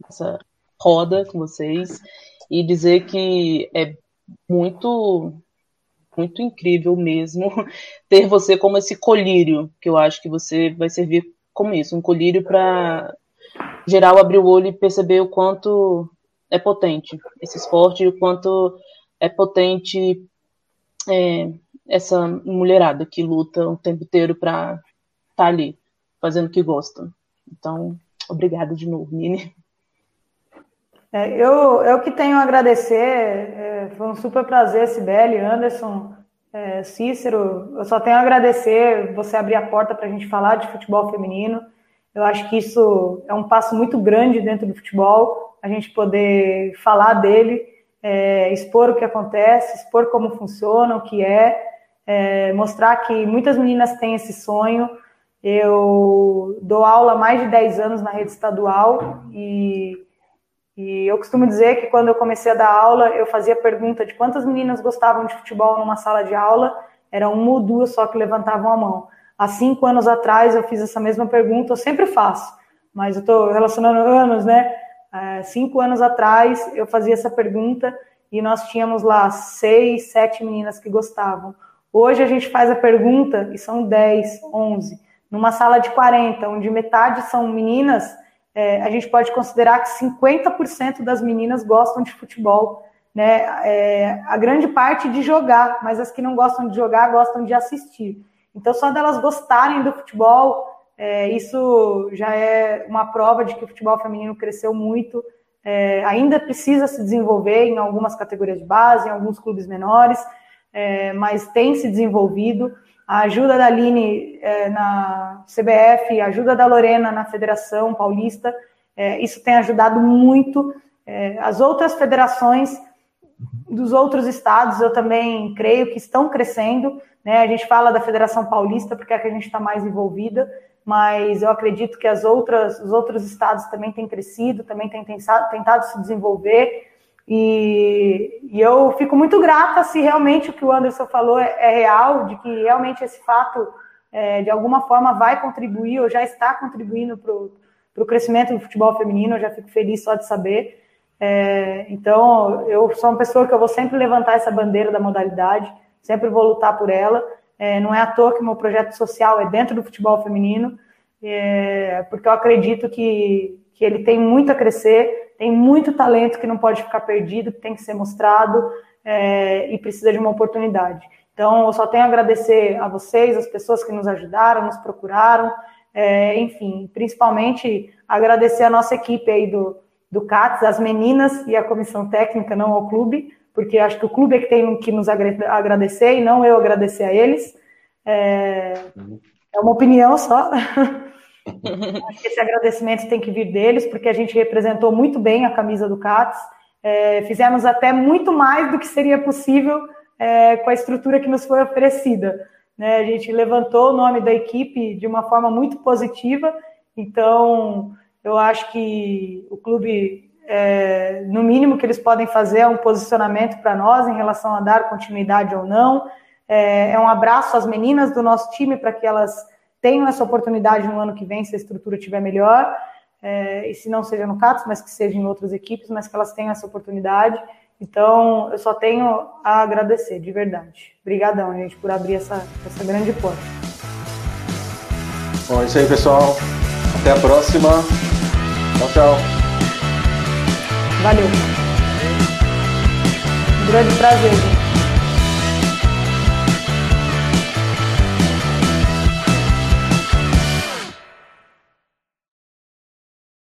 dessa roda com vocês e dizer que é muito muito incrível mesmo (laughs) ter você como esse colírio, que eu acho que você vai servir como isso, um colírio para geral abrir o olho e perceber o quanto é potente esse esporte e o quanto é potente é, essa mulherada que luta o tempo inteiro para estar tá ali, fazendo o que gosta. Então, obrigada de novo, Nini. É, eu, eu que tenho a agradecer, é, foi um super prazer, Sibeli, Anderson, é, Cícero, eu só tenho a agradecer você abrir a porta para a gente falar de futebol feminino. Eu acho que isso é um passo muito grande dentro do futebol, a gente poder falar dele, é, expor o que acontece, expor como funciona, o que é, é, mostrar que muitas meninas têm esse sonho. Eu dou aula há mais de 10 anos na rede estadual e, e eu costumo dizer que quando eu comecei a dar aula, eu fazia pergunta de quantas meninas gostavam de futebol numa sala de aula, era uma ou duas só que levantavam a mão. Há cinco anos atrás eu fiz essa mesma pergunta, eu sempre faço, mas eu estou relacionando anos, né? É, cinco anos atrás eu fazia essa pergunta e nós tínhamos lá seis, sete meninas que gostavam. Hoje a gente faz a pergunta e são 10, 11. Numa sala de 40, onde metade são meninas, é, a gente pode considerar que 50% das meninas gostam de futebol. Né? É, a grande parte de jogar, mas as que não gostam de jogar gostam de assistir. Então, só delas gostarem do futebol, é, isso já é uma prova de que o futebol feminino cresceu muito. É, ainda precisa se desenvolver em algumas categorias de base, em alguns clubes menores, é, mas tem se desenvolvido. A ajuda da Aline é, na CBF, a ajuda da Lorena na Federação Paulista, é, isso tem ajudado muito. É, as outras federações dos outros estados, eu também creio que estão crescendo. Né? A gente fala da Federação Paulista porque é que a gente está mais envolvida, mas eu acredito que as outras, os outros estados também têm crescido, também têm tentado, tentado se desenvolver. E, e, eu fico muito grata se realmente o que o Anderson falou é, é real, de que realmente esse fato é, de alguma forma vai contribuir ou já está contribuindo para o crescimento do futebol feminino. Eu já fico feliz só de saber. É, então, eu sou uma pessoa que eu vou sempre levantar essa bandeira da modalidade, sempre vou lutar por ela. É, não é à toa que meu projeto social é dentro do futebol feminino, é, porque eu acredito que, que ele tem muito a crescer, tem muito talento que não pode ficar perdido, que tem que ser mostrado é, e precisa de uma oportunidade. Então, eu só tenho a agradecer a vocês, as pessoas que nos ajudaram, nos procuraram, é, enfim, principalmente agradecer a nossa equipe aí do, do CATS, as meninas e a comissão técnica, não ao clube, porque acho que o clube é que tem que nos agradecer e não eu agradecer a eles. É, é uma opinião só. (laughs) esse agradecimento tem que vir deles, porque a gente representou muito bem a camisa do CATS, é, fizemos até muito mais do que seria possível é, com a estrutura que nos foi oferecida. Né? A gente levantou o nome da equipe de uma forma muito positiva, então eu acho que o clube, é, no mínimo que eles podem fazer é um posicionamento para nós em relação a dar continuidade ou não. É, é um abraço às meninas do nosso time para que elas tenham essa oportunidade no ano que vem, se a estrutura estiver melhor. É, e se não seja no CATS, mas que seja em outras equipes, mas que elas tenham essa oportunidade. Então, eu só tenho a agradecer, de verdade. Obrigadão, gente, por abrir essa, essa grande porta. Bom, é isso aí, pessoal. Até a próxima. Tchau, tchau. Valeu. Um grande prazer, gente.